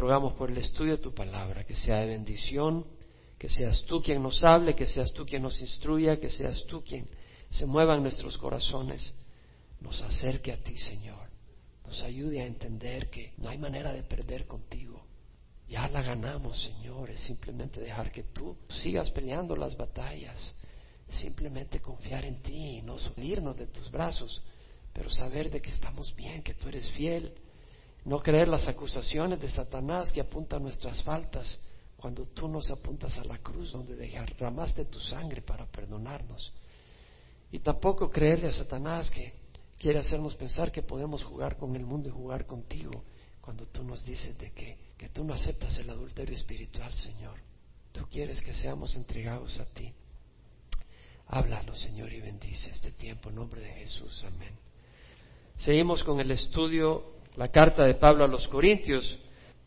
rogamos por el estudio de tu palabra, que sea de bendición, que seas tú quien nos hable, que seas tú quien nos instruya, que seas tú quien se mueva en nuestros corazones, nos acerque a ti, Señor, nos ayude a entender que no hay manera de perder contigo. Ya la ganamos, Señor, es simplemente dejar que tú sigas peleando las batallas, simplemente confiar en ti y no salirnos de tus brazos, pero saber de que estamos bien, que tú eres fiel no creer las acusaciones de Satanás que apuntan nuestras faltas cuando tú nos apuntas a la cruz donde derramaste tu sangre para perdonarnos. Y tampoco creerle a Satanás que quiere hacernos pensar que podemos jugar con el mundo y jugar contigo cuando tú nos dices de que, que tú no aceptas el adulterio espiritual, Señor. Tú quieres que seamos entregados a ti. Háblalo, Señor, y bendice este tiempo en nombre de Jesús. Amén. Seguimos con el estudio la carta de Pablo a los Corintios.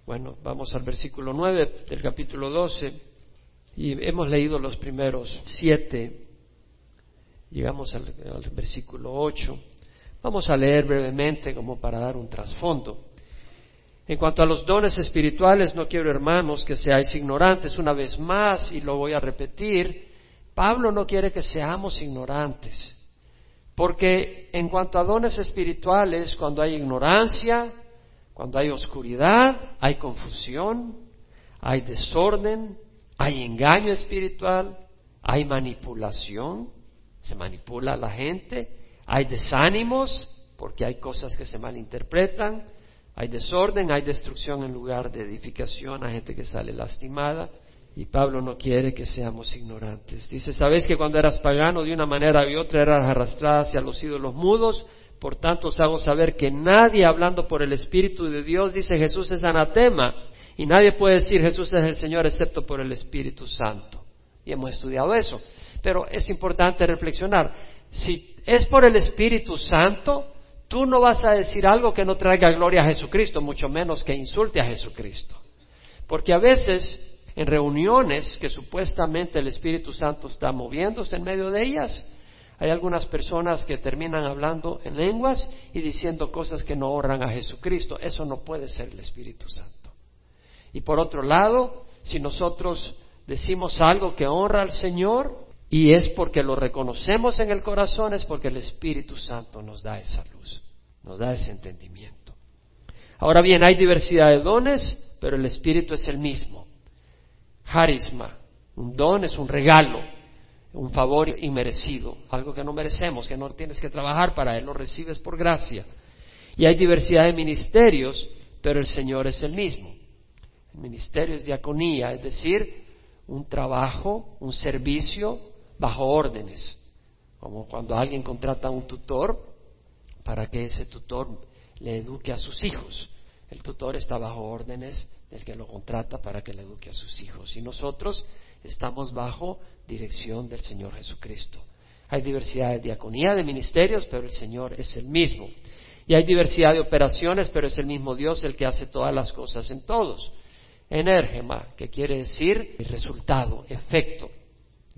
Bueno, vamos al versículo 9 del capítulo 12 y hemos leído los primeros siete. Llegamos al, versículo 8. Vamos a leer brevemente como para dar un trasfondo. En cuanto a los dones espirituales, no quiero, hermanos, que seáis ignorantes una vez más, y lo voy a repetir. Pablo no quiere que seamos ignorantes. Porque en cuanto a dones espirituales, cuando hay ignorancia, cuando hay oscuridad, hay confusión, hay desorden, hay engaño espiritual, hay manipulación, se manipula a la gente, hay desánimos, porque hay cosas que se malinterpretan, hay desorden, hay destrucción en lugar de edificación, hay gente que sale lastimada. Y Pablo no quiere que seamos ignorantes. Dice, ¿sabéis que cuando eras pagano de una manera u otra eras arrastrada hacia los ídolos mudos? Por tanto os hago saber que nadie hablando por el Espíritu de Dios dice Jesús es anatema. Y nadie puede decir Jesús es el Señor excepto por el Espíritu Santo. Y hemos estudiado eso. Pero es importante reflexionar. Si es por el Espíritu Santo, tú no vas a decir algo que no traiga gloria a Jesucristo, mucho menos que insulte a Jesucristo. Porque a veces en reuniones que supuestamente el Espíritu Santo está moviéndose en medio de ellas, hay algunas personas que terminan hablando en lenguas y diciendo cosas que no honran a Jesucristo. Eso no puede ser el Espíritu Santo. Y por otro lado, si nosotros decimos algo que honra al Señor y es porque lo reconocemos en el corazón, es porque el Espíritu Santo nos da esa luz, nos da ese entendimiento. Ahora bien, hay diversidad de dones, pero el Espíritu es el mismo. Harisma, un don es un regalo, un favor inmerecido, algo que no merecemos, que no tienes que trabajar para él, lo recibes por gracia. Y hay diversidad de ministerios, pero el Señor es el mismo. El ministerio es diaconía, es decir, un trabajo, un servicio bajo órdenes, como cuando alguien contrata a un tutor para que ese tutor le eduque a sus hijos. El tutor está bajo órdenes del que lo contrata para que le eduque a sus hijos. Y nosotros estamos bajo dirección del Señor Jesucristo. Hay diversidad de diaconía, de ministerios, pero el Señor es el mismo. Y hay diversidad de operaciones, pero es el mismo Dios el que hace todas las cosas en todos. Enérgema, que quiere decir el resultado, efecto.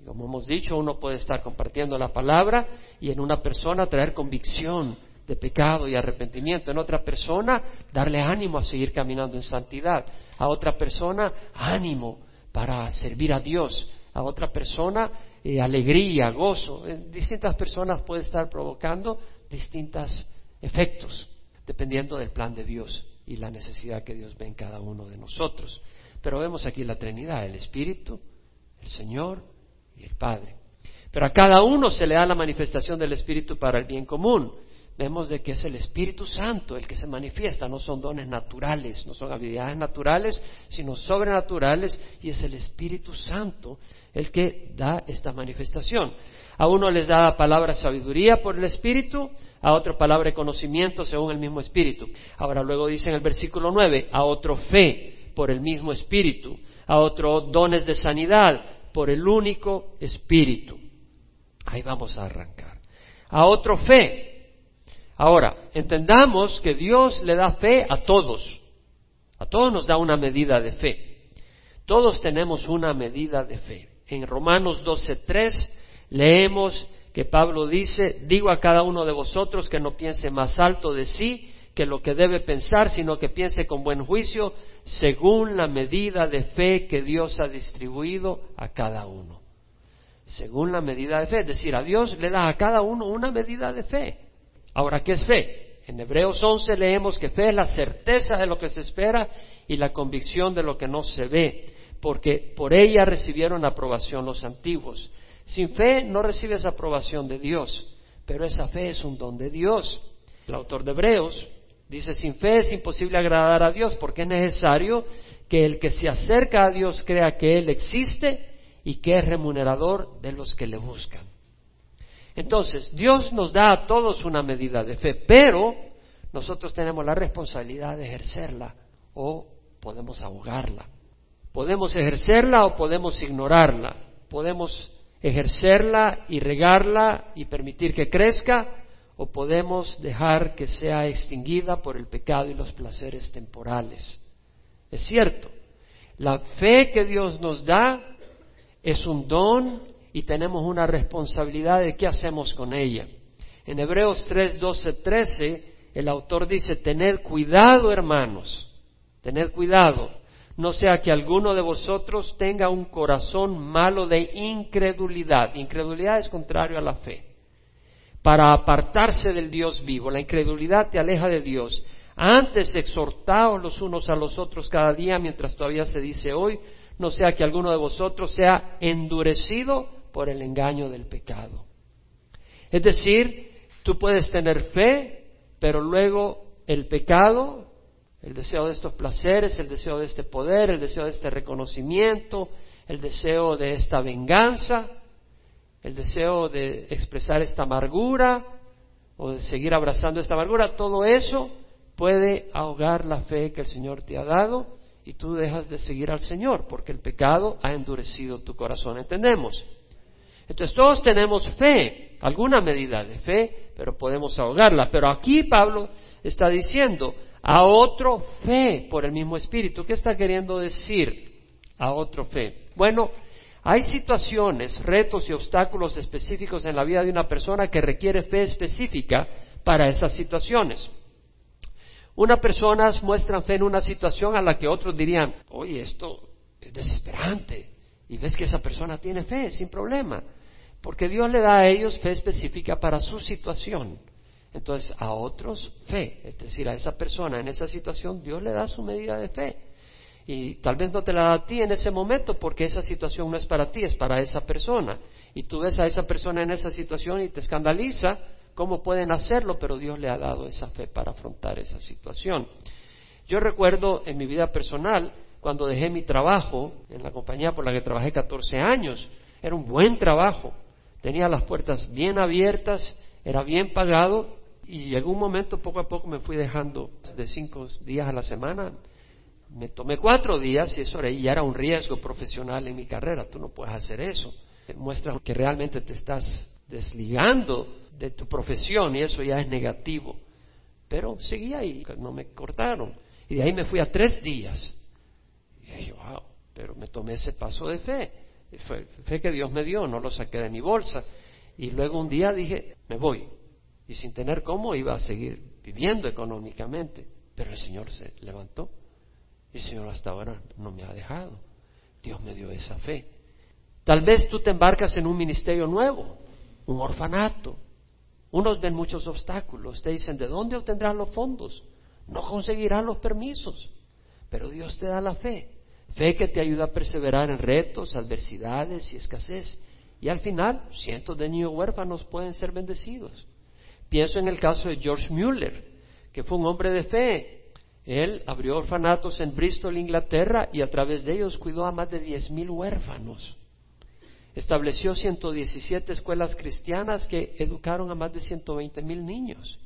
Como hemos dicho, uno puede estar compartiendo la palabra y en una persona traer convicción, de pecado y arrepentimiento. En otra persona, darle ánimo a seguir caminando en santidad. A otra persona, ánimo para servir a Dios. A otra persona, eh, alegría, gozo. En distintas personas puede estar provocando distintos efectos, dependiendo del plan de Dios y la necesidad que Dios ve en cada uno de nosotros. Pero vemos aquí la Trinidad, el Espíritu, el Señor y el Padre. Pero a cada uno se le da la manifestación del Espíritu para el bien común vemos de que es el Espíritu Santo el que se manifiesta, no son dones naturales, no son habilidades naturales, sino sobrenaturales, y es el Espíritu Santo el que da esta manifestación. A uno les da la palabra sabiduría por el Espíritu, a otro palabra conocimiento según el mismo Espíritu. Ahora luego dice en el versículo 9, a otro fe por el mismo Espíritu, a otro dones de sanidad por el único Espíritu. Ahí vamos a arrancar. A otro fe Ahora, entendamos que Dios le da fe a todos. A todos nos da una medida de fe. Todos tenemos una medida de fe. En Romanos 12.3 leemos que Pablo dice, digo a cada uno de vosotros que no piense más alto de sí que lo que debe pensar, sino que piense con buen juicio según la medida de fe que Dios ha distribuido a cada uno. Según la medida de fe, es decir, a Dios le da a cada uno una medida de fe. Ahora, ¿qué es fe? En Hebreos 11 leemos que fe es la certeza de lo que se espera y la convicción de lo que no se ve, porque por ella recibieron aprobación los antiguos. Sin fe no recibes aprobación de Dios, pero esa fe es un don de Dios. El autor de Hebreos dice, sin fe es imposible agradar a Dios, porque es necesario que el que se acerca a Dios crea que Él existe y que es remunerador de los que le buscan. Entonces, Dios nos da a todos una medida de fe, pero nosotros tenemos la responsabilidad de ejercerla o podemos ahogarla. Podemos ejercerla o podemos ignorarla. Podemos ejercerla y regarla y permitir que crezca o podemos dejar que sea extinguida por el pecado y los placeres temporales. Es cierto, la fe que Dios nos da es un don y tenemos una responsabilidad de qué hacemos con ella. En Hebreos 3, 12, 13, el autor dice, tened cuidado hermanos, tened cuidado no sea que alguno de vosotros tenga un corazón malo de incredulidad. Incredulidad es contrario a la fe. Para apartarse del Dios vivo. La incredulidad te aleja de Dios. Antes exhortaos los unos a los otros cada día mientras todavía se dice hoy, no sea que alguno de vosotros sea endurecido por el engaño del pecado. Es decir, tú puedes tener fe, pero luego el pecado el deseo de estos placeres, el deseo de este poder, el deseo de este reconocimiento, el deseo de esta venganza, el deseo de expresar esta amargura o de seguir abrazando esta amargura, todo eso puede ahogar la fe que el Señor te ha dado y tú dejas de seguir al Señor porque el pecado ha endurecido tu corazón. ¿Entendemos? Entonces todos tenemos fe, alguna medida de fe, pero podemos ahogarla. Pero aquí Pablo está diciendo, a otro fe por el mismo espíritu. ¿Qué está queriendo decir a otro fe? Bueno, hay situaciones, retos y obstáculos específicos en la vida de una persona que requiere fe específica para esas situaciones. Una persona muestra fe en una situación a la que otros dirían, oye, esto es desesperante. Y ves que esa persona tiene fe sin problema, porque Dios le da a ellos fe específica para su situación. Entonces, a otros fe, es decir, a esa persona en esa situación, Dios le da su medida de fe. Y tal vez no te la da a ti en ese momento porque esa situación no es para ti, es para esa persona. Y tú ves a esa persona en esa situación y te escandaliza cómo pueden hacerlo, pero Dios le ha dado esa fe para afrontar esa situación. Yo recuerdo en mi vida personal, cuando dejé mi trabajo en la compañía por la que trabajé 14 años, era un buen trabajo, tenía las puertas bien abiertas, era bien pagado y llegó un momento, poco a poco me fui dejando de cinco días a la semana. Me tomé cuatro días y eso ya era un riesgo profesional en mi carrera. Tú no puedes hacer eso. Muestra que realmente te estás desligando de tu profesión y eso ya es negativo. Pero seguí ahí, no me cortaron. Y de ahí me fui a tres días. Y dije, wow, pero me tomé ese paso de fe. Fue fe que Dios me dio, no lo saqué de mi bolsa. Y luego un día dije, me voy y sin tener cómo iba a seguir viviendo económicamente. Pero el Señor se levantó y el Señor hasta ahora no me ha dejado. Dios me dio esa fe. Tal vez tú te embarcas en un ministerio nuevo, un orfanato. Unos ven muchos obstáculos, te dicen, ¿de dónde obtendrás los fondos? No conseguirás los permisos, pero Dios te da la fe. Fe que te ayuda a perseverar en retos, adversidades y escasez. Y al final, cientos de niños huérfanos pueden ser bendecidos. Pienso en el caso de George Mueller, que fue un hombre de fe. Él abrió orfanatos en Bristol, Inglaterra, y a través de ellos cuidó a más de 10.000 huérfanos. Estableció 117 escuelas cristianas que educaron a más de 120.000 niños.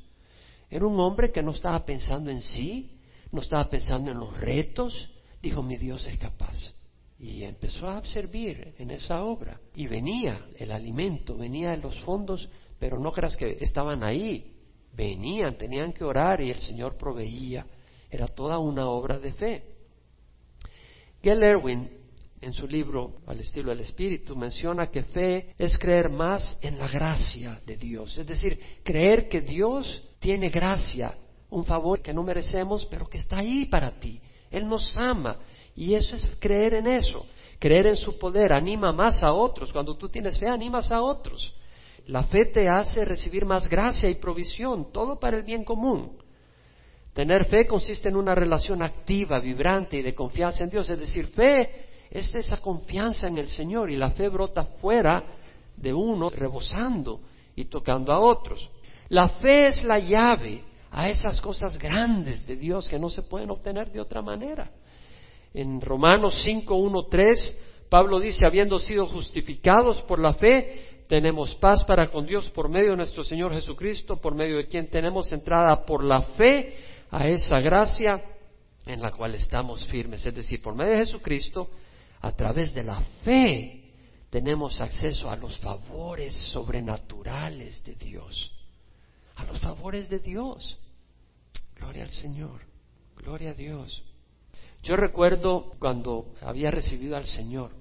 Era un hombre que no estaba pensando en sí, no estaba pensando en los retos. Dijo, mi Dios es capaz. Y empezó a servir en esa obra. Y venía el alimento, venía de los fondos pero no creas que estaban ahí, venían, tenían que orar y el Señor proveía. Era toda una obra de fe. Gail Erwin, en su libro Al estilo del Espíritu, menciona que fe es creer más en la gracia de Dios, es decir, creer que Dios tiene gracia un favor que no merecemos, pero que está ahí para ti. Él nos ama y eso es creer en eso, creer en su poder, anima más a otros. Cuando tú tienes fe, animas a otros. La fe te hace recibir más gracia y provisión, todo para el bien común. Tener fe consiste en una relación activa, vibrante y de confianza en Dios. Es decir, fe es esa confianza en el Señor y la fe brota fuera de uno, rebosando y tocando a otros. La fe es la llave a esas cosas grandes de Dios que no se pueden obtener de otra manera. En Romanos 5, 1, 3, Pablo dice, habiendo sido justificados por la fe, tenemos paz para con Dios por medio de nuestro Señor Jesucristo, por medio de quien tenemos entrada por la fe a esa gracia en la cual estamos firmes. Es decir, por medio de Jesucristo, a través de la fe, tenemos acceso a los favores sobrenaturales de Dios. A los favores de Dios. Gloria al Señor. Gloria a Dios. Yo recuerdo cuando había recibido al Señor,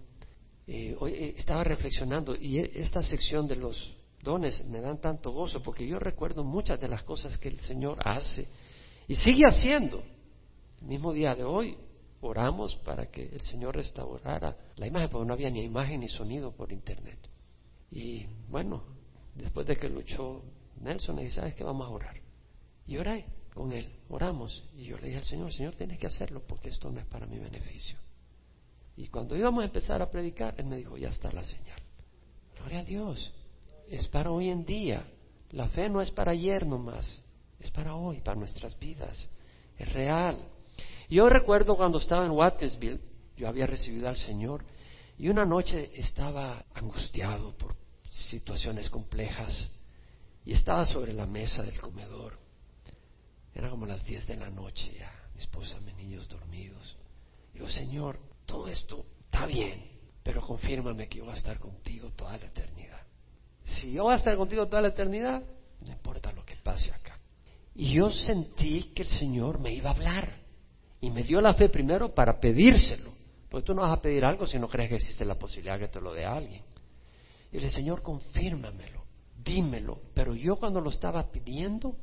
eh, eh, estaba reflexionando y e, esta sección de los dones me dan tanto gozo porque yo recuerdo muchas de las cosas que el Señor hace y sigue haciendo. El mismo día de hoy oramos para que el Señor restaurara la imagen, porque no había ni imagen ni sonido por internet. Y bueno, después de que luchó Nelson, le dije, ¿sabes qué? Vamos a orar. Y oré con él, oramos. Y yo le dije al Señor, Señor, tienes que hacerlo porque esto no es para mi beneficio. Y cuando íbamos a empezar a predicar, Él me dijo, ya está la señal. Gloria a Dios. Es para hoy en día. La fe no es para ayer nomás. Es para hoy, para nuestras vidas. Es real. Yo recuerdo cuando estaba en Watkinsville, yo había recibido al Señor y una noche estaba angustiado por situaciones complejas y estaba sobre la mesa del comedor. Era como las 10 de la noche ya, mi esposa, mis niños dormidos. Digo, Señor, todo esto está bien, pero confírmame que yo voy a estar contigo toda la eternidad. Si yo voy a estar contigo toda la eternidad, no importa lo que pase acá. Y yo sentí que el Señor me iba a hablar. Y me dio la fe primero para pedírselo. Porque tú no vas a pedir algo si no crees que existe la posibilidad que te lo dé alguien. Y le Señor, confírmamelo, dímelo. Pero yo cuando lo estaba pidiendo,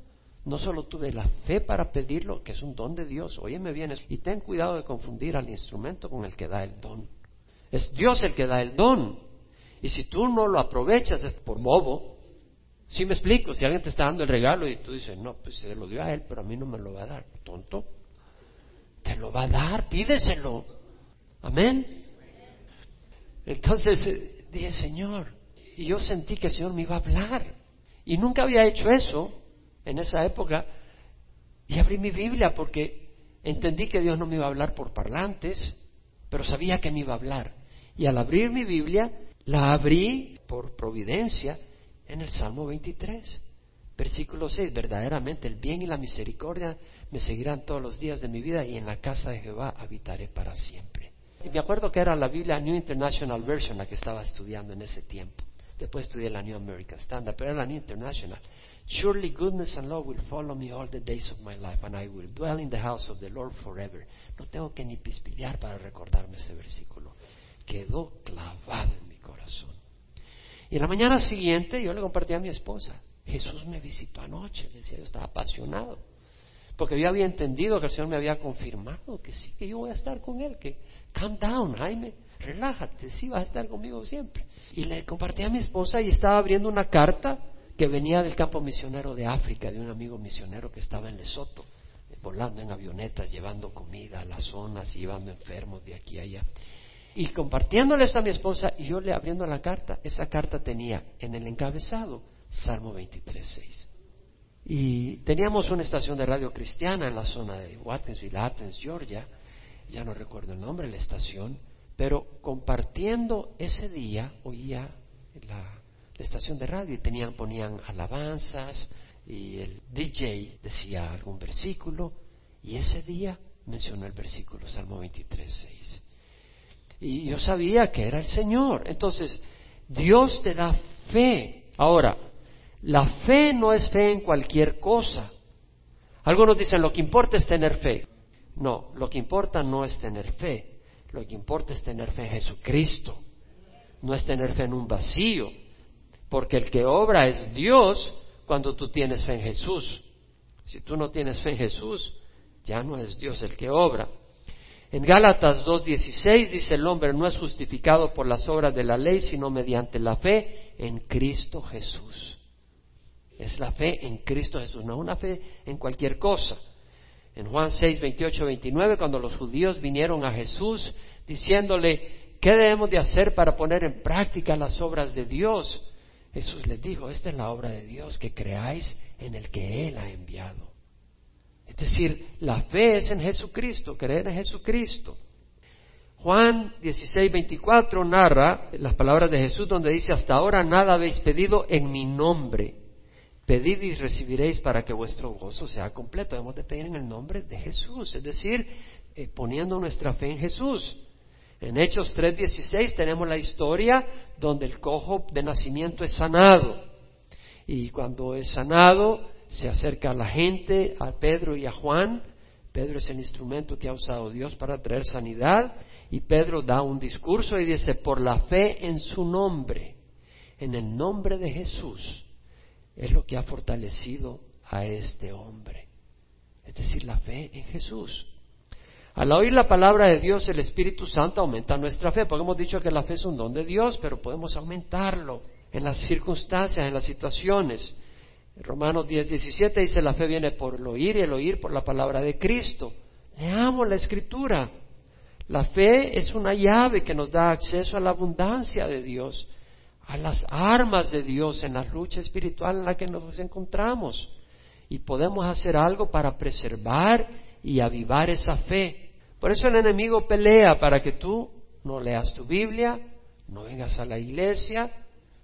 no solo tuve la fe para pedirlo, que es un don de Dios, oye me vienes, y ten cuidado de confundir al instrumento con el que da el don. Es Dios el que da el don. Y si tú no lo aprovechas por bobo. Si me explico, si alguien te está dando el regalo y tú dices, no, pues se lo dio a él, pero a mí no me lo va a dar, tonto te lo va a dar, pídeselo. Amén. Entonces eh, dije, Señor, y yo sentí que el Señor me iba a hablar. Y nunca había hecho eso en esa época. Y abrí mi Biblia porque entendí que Dios no me iba a hablar por parlantes, pero sabía que me iba a hablar. Y al abrir mi Biblia, la abrí por providencia en el Salmo 23. Versículo 6, verdaderamente el bien y la misericordia me seguirán todos los días de mi vida y en la casa de Jehová habitaré para siempre. Y me acuerdo que era la Biblia New International Version la que estaba estudiando en ese tiempo. Después estudié la New American Standard, pero era la New International. Surely goodness and love will follow me all the days of my life, and I will dwell in the house of the Lord forever. No tengo que ni pispilear para recordarme ese versículo. Quedó clavado en mi corazón. Y la mañana siguiente yo le compartí a mi esposa. Jesús me visitó anoche, le decía, yo estaba apasionado, porque yo había entendido que el Señor me había confirmado que sí, que yo voy a estar con Él, que calm down, Jaime, relájate, sí vas a estar conmigo siempre. Y le compartí a mi esposa y estaba abriendo una carta que venía del campo misionero de África, de un amigo misionero que estaba en Lesoto, volando en avionetas, llevando comida a las zonas, llevando enfermos de aquí a allá. Y compartiéndole esto a mi esposa y yo le abriendo la carta, esa carta tenía en el encabezado Salmo 23.6. Y teníamos una estación de radio cristiana en la zona de Watkinsville, Athens, Georgia, ya no recuerdo el nombre de la estación, pero compartiendo ese día oía la, estación de radio y tenían, ponían alabanzas y el DJ decía algún versículo y ese día mencionó el versículo Salmo 23.6. Y yo sabía que era el Señor. Entonces, Dios te da fe. Ahora, la fe no es fe en cualquier cosa. Algunos dicen, lo que importa es tener fe. No, lo que importa no es tener fe. Lo que importa es tener fe en Jesucristo. No es tener fe en un vacío. Porque el que obra es Dios cuando tú tienes fe en Jesús. Si tú no tienes fe en Jesús, ya no es Dios el que obra. En Gálatas 2.16 dice el hombre no es justificado por las obras de la ley, sino mediante la fe en Cristo Jesús. Es la fe en Cristo Jesús, no una fe en cualquier cosa. En Juan 6, 28, 29, cuando los judíos vinieron a Jesús diciéndole, ¿qué debemos de hacer para poner en práctica las obras de Dios? Jesús les dijo, esta es la obra de Dios, que creáis en el que Él ha enviado. Es decir, la fe es en Jesucristo, creer en Jesucristo. Juan 16, 24 narra las palabras de Jesús donde dice, hasta ahora nada habéis pedido en mi nombre. Pedid y recibiréis para que vuestro gozo sea completo. Debemos de pedir en el nombre de Jesús, es decir, eh, poniendo nuestra fe en Jesús. En Hechos 3:16 tenemos la historia donde el cojo de nacimiento es sanado. Y cuando es sanado, se acerca la gente, a Pedro y a Juan. Pedro es el instrumento que ha usado Dios para traer sanidad. Y Pedro da un discurso y dice, por la fe en su nombre, en el nombre de Jesús, es lo que ha fortalecido a este hombre. Es decir, la fe en Jesús. Al oír la palabra de Dios, el Espíritu Santo aumenta nuestra fe, porque hemos dicho que la fe es un don de Dios, pero podemos aumentarlo en las circunstancias, en las situaciones. Romanos 10, 17 dice, la fe viene por el oír y el oír por la palabra de Cristo. Leamos la escritura. La fe es una llave que nos da acceso a la abundancia de Dios a las armas de Dios en la lucha espiritual en la que nos encontramos. Y podemos hacer algo para preservar y avivar esa fe. Por eso el enemigo pelea para que tú no leas tu Biblia, no vengas a la iglesia,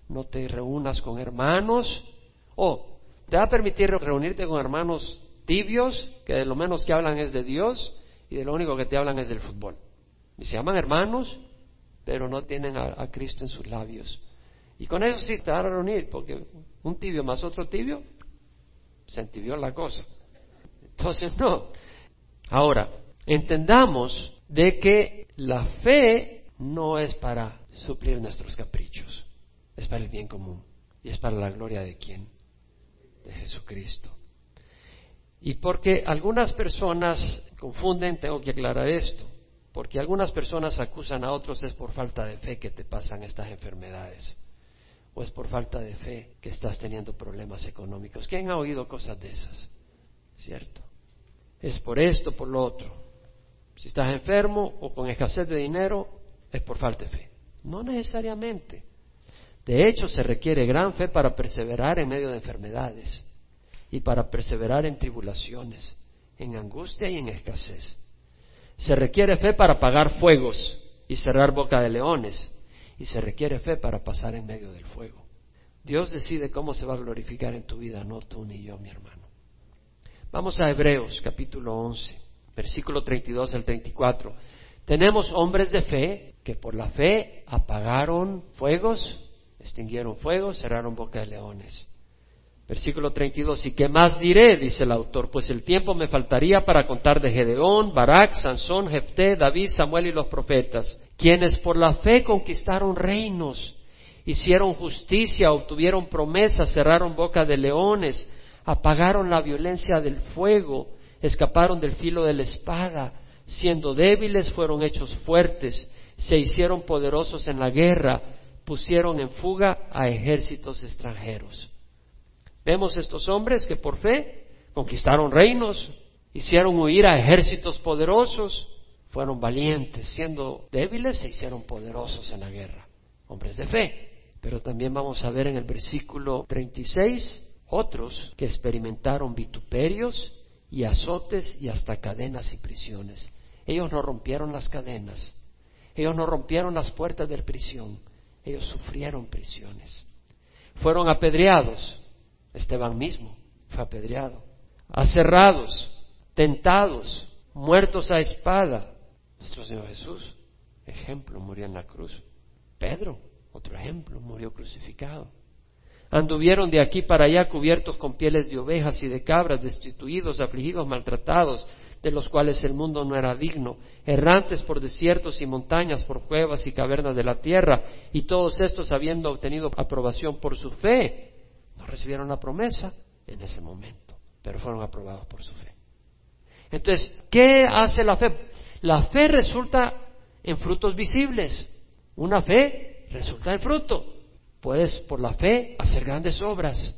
no te reúnas con hermanos, o te va a permitir reunirte con hermanos tibios, que de lo menos que hablan es de Dios y de lo único que te hablan es del fútbol. Y se llaman hermanos, pero no tienen a, Cristo en sus labios. Y con eso sí te van a reunir, porque un tibio más otro tibio, se entibió la cosa. Entonces, no. Ahora, entendamos de que la fe no es para suplir nuestros caprichos, es para el bien común y es para la gloria de quién? De Jesucristo. Y porque algunas personas confunden, tengo que aclarar esto, porque algunas personas acusan a otros es por falta de fe que te pasan estas enfermedades o es por falta de fe que estás teniendo problemas económicos. ¿Quién ha oído cosas de esas? ¿Cierto? Es por esto, por lo otro. Si estás enfermo o con escasez de dinero, es por falta de fe. No necesariamente. De hecho, se requiere gran fe para perseverar en medio de enfermedades y para perseverar en tribulaciones, en angustia y en escasez. Se requiere fe para apagar fuegos y cerrar boca de leones y se requiere fe para pasar en medio del fuego. Dios decide cómo se va a glorificar en tu vida, no tú ni yo, mi hermano. Vamos a Hebreos capítulo 11, versículo 32 al 34. Tenemos hombres de fe que por la fe apagaron fuegos, extinguieron fuegos, cerraron boca de leones. Versículo 32, ¿y qué más diré? dice el autor, pues el tiempo me faltaría para contar de Gedeón, Barak, Sansón, Jefté, David, Samuel y los profetas, quienes por la fe conquistaron reinos, hicieron justicia, obtuvieron promesas, cerraron boca de leones, apagaron la violencia del fuego, escaparon del filo de la espada, siendo débiles fueron hechos fuertes, se hicieron poderosos en la guerra, pusieron en fuga a ejércitos extranjeros. Vemos estos hombres que por fe conquistaron reinos, hicieron huir a ejércitos poderosos, fueron valientes, siendo débiles se hicieron poderosos en la guerra, hombres de fe. Pero también vamos a ver en el versículo 36 otros que experimentaron vituperios y azotes y hasta cadenas y prisiones. Ellos no rompieron las cadenas, ellos no rompieron las puertas de prisión, ellos sufrieron prisiones. Fueron apedreados, Esteban mismo fue apedreado, aserrados, tentados, muertos a espada. Nuestro Señor Jesús, ejemplo, murió en la cruz. Pedro, otro ejemplo, murió crucificado. Anduvieron de aquí para allá cubiertos con pieles de ovejas y de cabras, destituidos, afligidos, maltratados, de los cuales el mundo no era digno, errantes por desiertos y montañas, por cuevas y cavernas de la tierra, y todos estos habiendo obtenido aprobación por su fe, recibieron la promesa en ese momento. pero fueron aprobados por su fe. Entonces, ¿qué hace la fe? La fe resulta en frutos visibles. Una fe resulta en fruto. Puedes por la fe hacer grandes obras.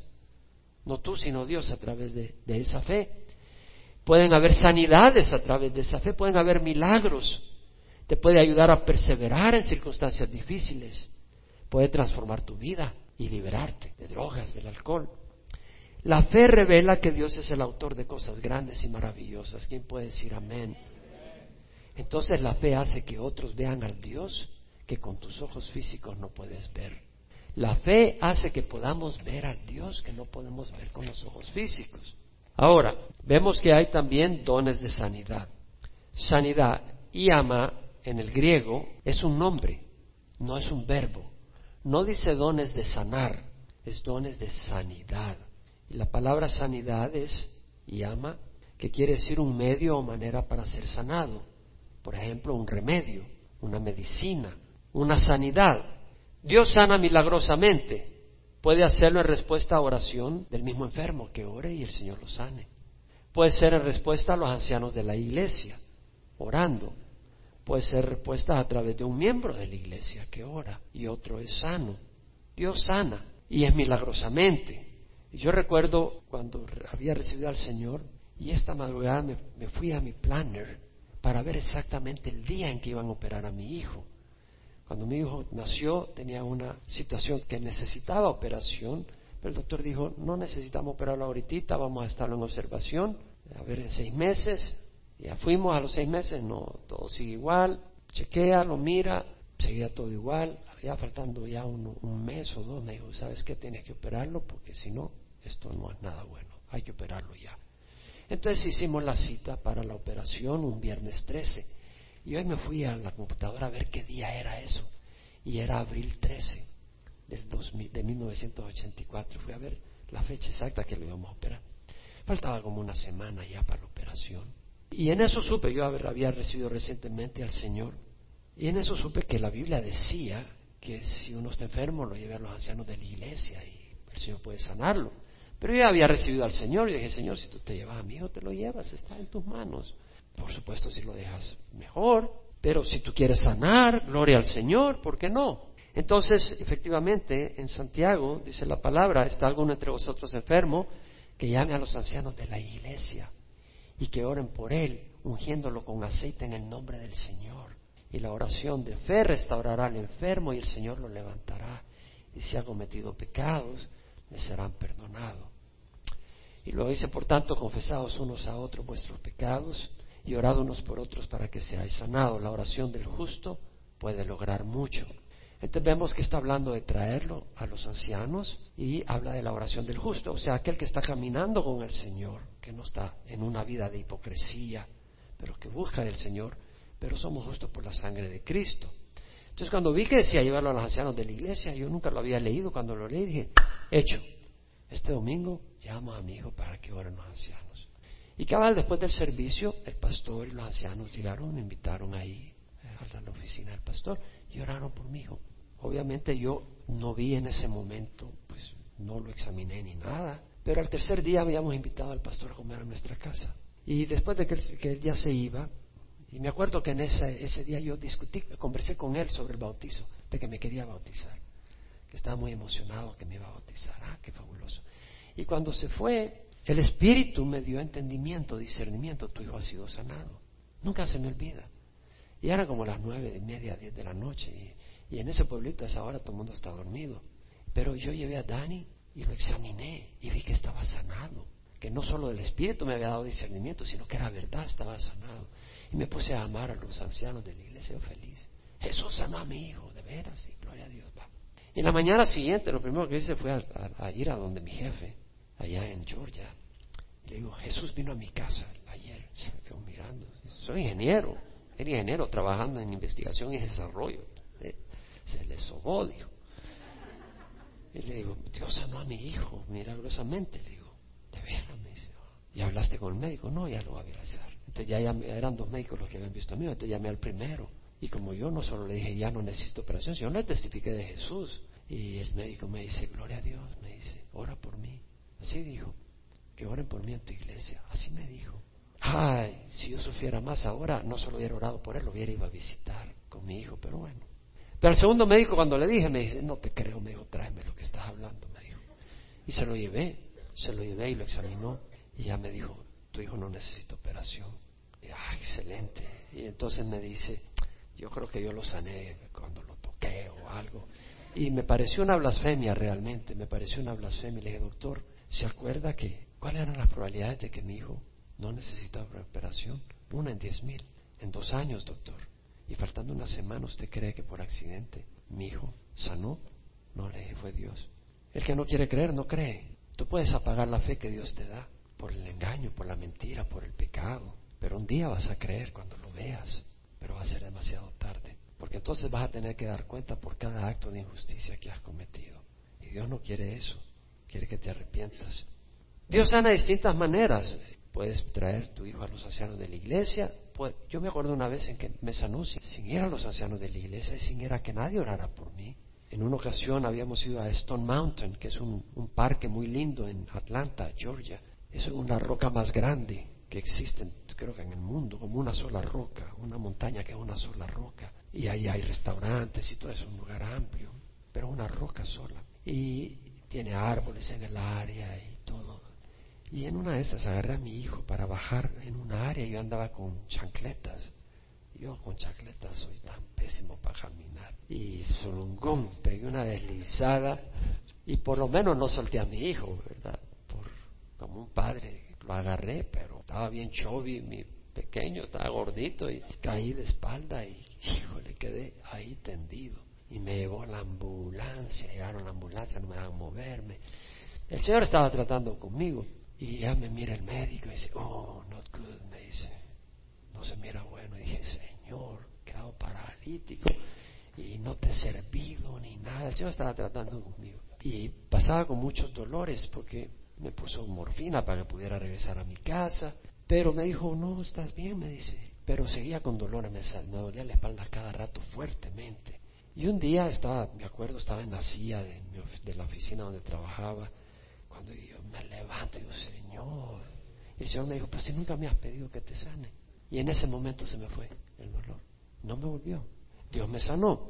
No tú, sino Dios a través de, de esa fe. Pueden haber sanidades a través de esa fe, pueden haber milagros. Te puede ayudar a perseverar en circunstancias difíciles. Puede transformar tu vida y liberarte de drogas, del alcohol. La fe revela que Dios es el autor de cosas grandes y maravillosas. ¿Quién puede decir amén? Entonces la fe hace que otros vean al Dios que con tus ojos físicos no puedes ver. La fe hace que podamos ver al Dios que no podemos ver con los ojos físicos. Ahora, vemos que hay también dones de sanidad. Sanidad, ama en el griego, es un nombre, no es un verbo. No dice dones de sanar, es dones de sanidad. Y la palabra sanidad es ama, que quiere decir un medio o manera para ser sanado. Por ejemplo, un remedio, una medicina, una sanidad. Dios sana milagrosamente. Puede hacerlo en respuesta a oración del mismo enfermo que ore y el Señor lo sane. Puede ser en respuesta a los ancianos de la iglesia, orando. Puede ser respuesta a través de un miembro de la iglesia que ora y otro es sano. Dios sana y es milagrosamente. Yo recuerdo cuando había recibido al Señor y esta madrugada me fui a mi planner para ver exactamente el día en que iban a operar a mi hijo. Cuando mi hijo nació tenía una situación que necesitaba operación, pero el doctor dijo, no necesitamos operarlo ahorita, vamos a estarlo en observación, a ver en seis meses. Ya fuimos a los seis meses, no, todo sigue igual, chequea, lo mira, seguía todo igual, ya faltando ya un, un mes o dos, me dijo, ¿sabes qué? Tienes que operarlo porque si no, esto no es nada bueno, hay que operarlo ya. Entonces hicimos la cita para la operación un viernes 13. Y hoy me fui a la computadora a ver qué día era eso. Y era abril 13 del de 1984. Fui a ver la fecha exacta que lo íbamos a operar. Faltaba como una semana ya para la operación. Y en eso supe, yo había recibido recientemente al Señor, y en eso supe que la Biblia decía que si uno está enfermo lo lleve a los ancianos de la iglesia y el Señor puede sanarlo. Pero yo había recibido al Señor y dije, Señor, si tú te llevas a mi hijo, te lo llevas, está en tus manos. Por supuesto, si lo dejas mejor, pero si tú quieres sanar, gloria al Señor, ¿por qué no? Entonces, efectivamente, en Santiago, dice la palabra, está alguno entre vosotros enfermo, que llame a los ancianos de la iglesia y que oren por él, ungiéndolo con aceite en el nombre del Señor. Y la oración de fe restaurará al enfermo y el Señor lo levantará. Y si ha cometido pecados, le serán perdonados. Y luego dice, por tanto, confesados unos a otros vuestros pecados y orad unos por otros para que seáis sanados. La oración del justo puede lograr mucho. Entonces vemos que está hablando de traerlo a los ancianos y habla de la oración del justo, o sea, aquel que está caminando con el Señor, que no está en una vida de hipocresía, pero que busca del Señor, pero somos justos por la sangre de Cristo. Entonces cuando vi que decía llevarlo a los ancianos de la iglesia, yo nunca lo había leído, cuando lo leí dije, hecho, este domingo llamo a mi hijo para que oren los ancianos. Y cabal, después del servicio, el pastor y los ancianos llegaron, invitaron ahí a la oficina del pastor y oraron por mi hijo. Obviamente yo no vi en ese momento, pues no lo examiné ni nada, pero al tercer día habíamos invitado al pastor a comer a nuestra casa. Y después de que él ya se iba, y me acuerdo que en ese, ese día yo discutí, conversé con él sobre el bautizo, de que me quería bautizar, que estaba muy emocionado que me iba a bautizar. Ah, qué fabuloso. Y cuando se fue, el Espíritu me dio entendimiento, discernimiento, tu hijo ha sido sanado. Nunca se me olvida. Y era como las nueve y media, diez de la noche, y, en ese pueblito a esa hora todo el mundo está dormido. Pero yo llevé a Dani y lo examiné y vi que estaba sanado, que no solo el Espíritu me había dado discernimiento, sino que era verdad, estaba sanado. Y me puse a amar a los ancianos de la iglesia, feliz. Jesús sanó a mi hijo, de veras, y gloria a Dios. Va. Y en la mañana siguiente, lo primero que hice fue a, ir a donde mi jefe, allá en Georgia. Le digo, Jesús vino a mi casa ayer. Se me quedó mirando. Soy ingeniero. Era ingeniero trabajando en investigación y desarrollo. Se le sobó, dijo. Y le digo, Dios sanó a mi hijo milagrosamente. Le digo, de veras, me dice. ¿Y hablaste con el médico? No, ya lo voy a hacer. Entonces ya, eran dos médicos los que habían visto a mí, entonces llamé al primero. Y como yo no solo le dije, ya no necesito operación, yo le testifiqué de Jesús. Y el médico me dice, gloria a Dios, me dice, ora por mí. Así dijo. que oren por mí en tu iglesia. Así me dijo. Ay, si yo sufriera más ahora, no solo hubiera orado por él, lo hubiera ido a visitar con mi hijo, pero bueno. Pero el segundo médico cuando le dije, me dice, no te creo, me dijo, tráeme lo que estás hablando, me dijo. Y se lo llevé, se lo llevé y lo examinó y ya me dijo, tu hijo no necesita operación. Y, ah, excelente. Y entonces me dice, yo creo que yo lo sané cuando lo toqué o algo. Y me pareció una blasfemia realmente, me pareció una blasfemia. Le dije, doctor, ¿se acuerda que cuáles eran las probabilidades de que mi hijo no necesitaba operación? Una en diez mil. En dos años, doctor. Y faltando una semana, ¿usted cree que por accidente mi hijo sanó? No le fue Dios. El que no quiere creer, no cree. Tú puedes apagar la fe que Dios te da por el engaño, por la mentira, por el pecado. Pero un día vas a creer cuando lo veas, pero va a ser demasiado tarde. Porque entonces vas a tener que dar cuenta por cada acto de injusticia que has cometido. Y Dios no quiere eso, quiere que te arrepientas. Dios sana de distintas maneras. Puedes traer tu hijo a los ancianos de la iglesia. Yo me acuerdo una vez en que me sanó sin, ir a los ancianos de la iglesia, sin ir a que nadie orara por mí. En una ocasión habíamos ido a Stone Mountain, que es un, un parque muy lindo en Atlanta, Georgia. Es una roca más grande que existe, creo que en el mundo, como una sola roca, una montaña que es una sola roca y ahí hay restaurantes y todo es un lugar amplio, pero una roca sola. Y tiene árboles en el área y todo. Y en una de esas agarré a mi hijo para bajar en una área yo andaba con chancletas. Yo con chancletas soy tan pésimo para caminar. Y solungón, pegué una deslizada y por lo menos no solté a mi hijo, ¿verdad? Por, como un padre lo agarré, pero estaba bien chovi, mi pequeño, estaba gordito y caí de espalda y, híjole, quedé ahí tendido. Y me llevó la ambulancia, llegaron la ambulancia, no me dejaban moverme. El Señor estaba tratando conmigo y ya me mira el médico y dice, oh, not good, me dice, no se mira bueno. Y dije, Señor, quedado paralítico y no te he servido ni nada. El estaba tratando conmigo. Y pasaba con muchos dolores porque me puso morfina para que pudiera regresar a mi casa. Pero me dijo, no, estás bien, me dice. Pero seguía con dolores, me, me dolía la espalda cada rato fuertemente. Y un día estaba, me acuerdo, estaba en la silla de, de la oficina donde trabajaba, cuando yo me levanto y digo, Señor. Y el Señor me dijo, pero si nunca me has pedido que te sane. Y en ese momento se me fue el dolor. No me volvió. Dios me sanó.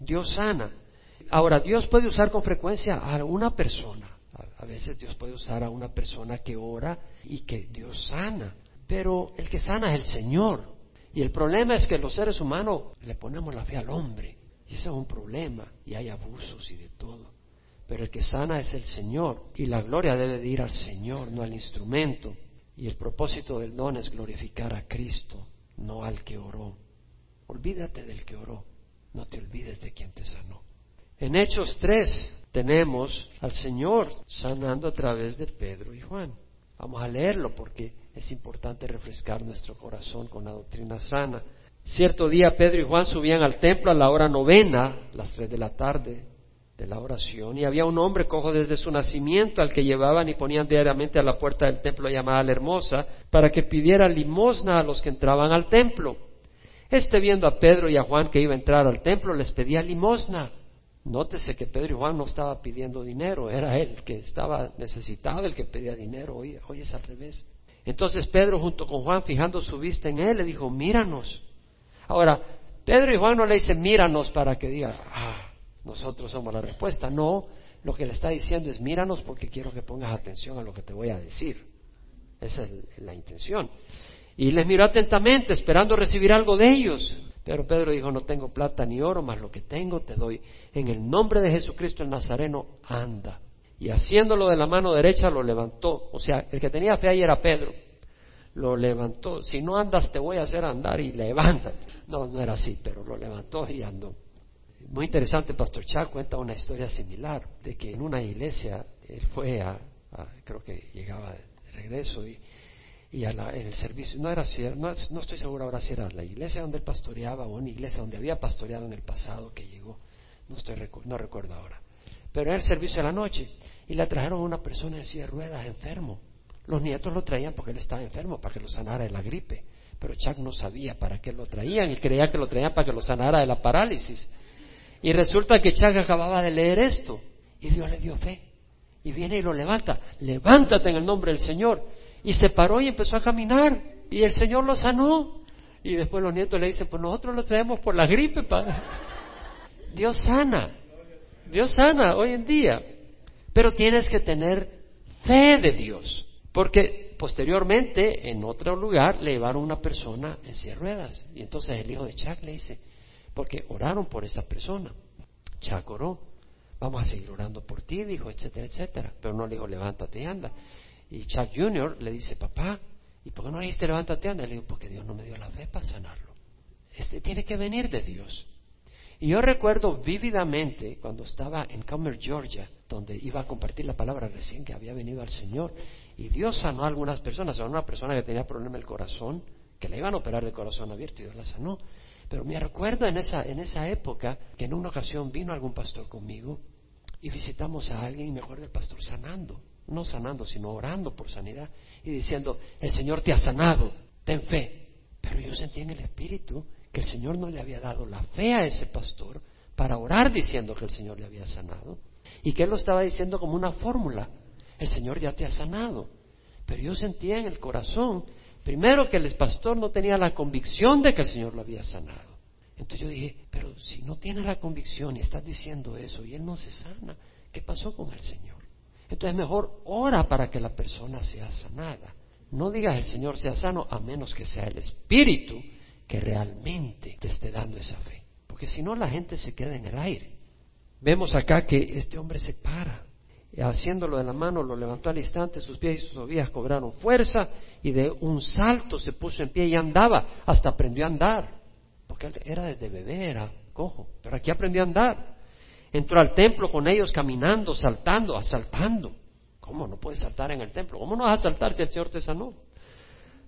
Dios sana. Ahora, Dios puede usar con frecuencia a una persona a veces Dios puede usar a una persona que ora y que Dios sana, pero el que sana es el Señor. Y el problema es que los seres humanos le ponemos la fe al hombre. Y ese es un problema. Y hay abusos y de todo. Pero el que sana es el Señor. Y la gloria debe de ir al Señor, no al instrumento. Y el propósito del don es glorificar a Cristo, no al que oró. Olvídate del que oró. No te olvides de quien te sanó. En Hechos 3 tenemos al Señor sanando a través de Pedro y Juan. Vamos a leerlo porque es importante refrescar nuestro corazón con la doctrina sana. Cierto día Pedro y Juan subían al templo a la hora novena, las tres de la tarde de la oración, y había un hombre cojo desde su nacimiento al que llevaban y ponían diariamente a la puerta del templo llamada la Hermosa para que pidiera limosna a los que entraban al templo. Este viendo a Pedro y a Juan que iba a entrar al templo les pedía limosna. Nótese que Pedro y Juan no estaba pidiendo dinero, era él que estaba necesitado, el que pedía dinero, hoy, hoy es al revés. Entonces Pedro junto con Juan, fijando su vista en él, le dijo, míranos. Ahora, Pedro y Juan no le dicen míranos para que diga, ah, nosotros somos la respuesta. No, lo que le está diciendo es míranos porque quiero que pongas atención a lo que te voy a decir. Esa es la intención. Y les miró atentamente, esperando recibir algo de ellos. Pero Pedro dijo, no tengo plata ni oro, mas lo que tengo te doy. En el nombre de Jesucristo el Nazareno, anda. Y haciéndolo de la mano derecha lo levantó. O sea, el que tenía fe ahí era Pedro. Lo levantó. Si no andas te voy a hacer andar y levántate. No, no era así, pero lo levantó y andó. Muy interesante, Pastor Chá cuenta una historia similar, de que en una iglesia él fue a, creo que llegaba de regreso y y en el servicio, no era no, no, estoy seguro ahora si era la iglesia donde él pastoreaba o una iglesia donde había pastoreado en el pasado que llegó, no, estoy, no recuerdo ahora, pero era el servicio de la noche y le trajeron a una persona en silla de ruedas enfermo. Los nietos lo traían porque él estaba enfermo, para que lo sanara de la gripe, pero Chuck no sabía para qué lo traían y creía que lo traían para que lo sanara de la parálisis. Y resulta que Chuck acababa de leer esto y Dios le dio fe Y viene y lo levanta. Levántate en el nombre del Señor. Y se paró y empezó a caminar. Y el Señor lo sanó. Y después los nietos le dicen, pues nosotros lo traemos por la gripe, padre. Dios sana. Dios sana hoy en día. Pero tienes que tener fe de Dios. Porque posteriormente, en otro lugar, le llevaron una persona en silla ruedas. Y entonces el hijo de Chuck le dice, porque oraron por esa persona. Chuck oró. Vamos a seguir orando por ti, dijo, etcétera, etcétera. Pero no le dijo, levántate y anda. Y Chuck Jr. le dice, papá, ¿y por qué no le dijiste levántate y anda? Le digo, porque Dios no me dio la fe para sanarlo. Este tiene que venir de Dios. Y yo recuerdo vívidamente cuando estaba en Comer, Georgia, donde iba a compartir la palabra recién que había venido al Señor, y Dios sanó a algunas personas, a una persona que tenía problema del corazón, que le iban a operar de corazón abierto y Dios la sanó. Pero me recuerdo en esa, en esa época que en una ocasión vino algún pastor conmigo y visitamos a alguien y me acuerdo el pastor sanando, no sanando, sino orando por sanidad y diciendo, el Señor te ha sanado, ten fe. Pero yo sentí en el Espíritu que el Señor no le había dado la fe a ese pastor para orar diciendo que el Señor le había sanado y que él lo estaba diciendo como una fórmula, el Señor ya te ha sanado. Pero yo sentía en el corazón Primero que el pastor no tenía la convicción de que el Señor lo había sanado. Entonces yo dije, pero si no tiene la convicción y estás diciendo eso y él no se sana, ¿qué pasó con el Señor? Entonces mejor ora para que la persona sea sanada. No digas el Señor sea sano a menos que sea el Espíritu que realmente te esté dando esa fe. Porque si no la gente se queda en el aire. Vemos acá que este hombre se para haciéndolo de la mano, lo levantó al instante, sus pies y sus ovillas cobraron fuerza y de un salto se puso en pie y andaba, hasta aprendió a andar, porque era desde bebé, era cojo, pero aquí aprendió a andar. Entró al templo con ellos caminando, saltando, asaltando. ¿Cómo no puedes saltar en el templo? ¿Cómo no vas a saltar si el Señor te sanó?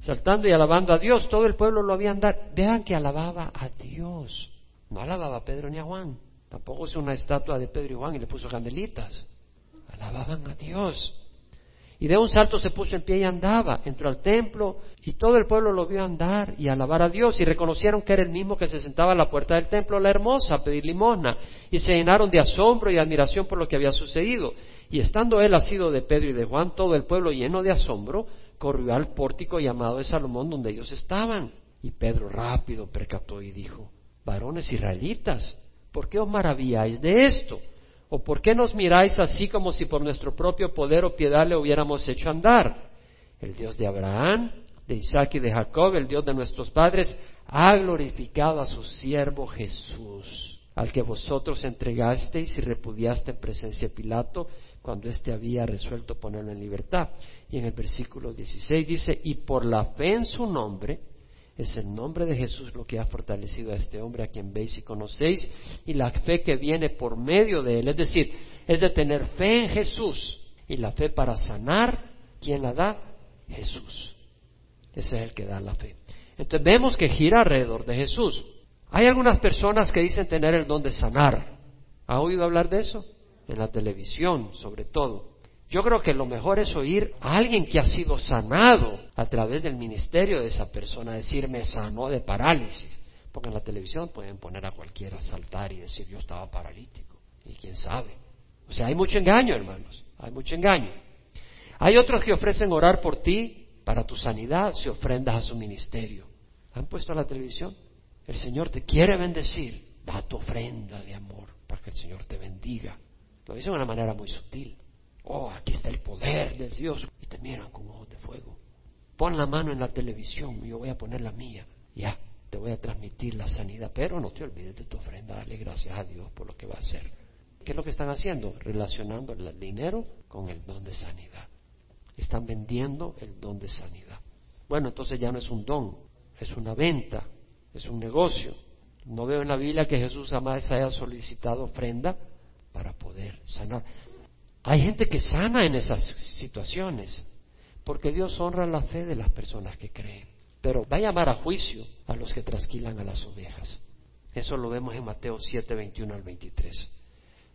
Saltando y alabando a Dios, todo el pueblo lo había andar. Vean que alababa a Dios. No alababa a Pedro ni a Juan. Tampoco es una estatua de Pedro y Juan y le puso candelitas alababan a Dios. Y de un salto se puso en pie y andaba, entró al templo y todo el pueblo lo vio andar y alabar a Dios y reconocieron que era el mismo que se sentaba a la puerta del templo, la hermosa, a pedir limosna y se llenaron de asombro y admiración por lo que había sucedido. Y estando él asido de Pedro y de Juan, todo el pueblo lleno de asombro, corrió al pórtico llamado de Salomón donde ellos estaban. Y Pedro rápido percató y dijo, varones israelitas, ¿por qué os maravilláis de esto? ¿O por qué nos miráis así como si por nuestro propio poder o piedad le hubiéramos hecho andar? El Dios de Abraham, de Isaac y de Jacob, el Dios de nuestros padres, ha glorificado a su siervo Jesús, al que vosotros entregasteis y repudiaste en presencia de Pilato cuando éste había resuelto ponerlo en libertad. Y en el versículo 16 dice, y por la fe en su nombre, es el nombre de Jesús lo que ha fortalecido a este hombre a quien veis y conocéis y la fe que viene por medio de él. Es decir, es de tener fe en Jesús y la fe para sanar. ¿Quién la da? Jesús. Ese es el que da la fe. Entonces vemos que gira alrededor de Jesús. Hay algunas personas que dicen tener el don de sanar. ¿Ha oído hablar de eso? En la televisión, sobre todo. Yo creo que lo mejor es oír a alguien que ha sido sanado a través del ministerio de esa persona, decirme sanó de parálisis. Porque en la televisión pueden poner a cualquiera a saltar y decir yo estaba paralítico. Y quién sabe. O sea, hay mucho engaño, hermanos. Hay mucho engaño. Hay otros que ofrecen orar por ti para tu sanidad si ofrendas a su ministerio. ¿Han puesto a la televisión? El Señor te quiere bendecir. Da tu ofrenda de amor para que el Señor te bendiga. Lo dice de una manera muy sutil oh, aquí está el poder del Dios, y te miran con ojos de fuego. Pon la mano en la televisión, yo voy a poner la mía, ya, te voy a transmitir la sanidad, pero no te olvides de tu ofrenda, dale gracias a Dios por lo que va a hacer. ¿Qué es lo que están haciendo? Relacionando el dinero con el don de sanidad. Están vendiendo el don de sanidad. Bueno, entonces ya no es un don, es una venta, es un negocio. No veo en la Biblia que Jesús jamás haya solicitado ofrenda para poder sanar. Hay gente que sana en esas situaciones, porque Dios honra la fe de las personas que creen. Pero va a llamar a juicio a los que trasquilan a las ovejas. Eso lo vemos en Mateo 7, 21 al 23.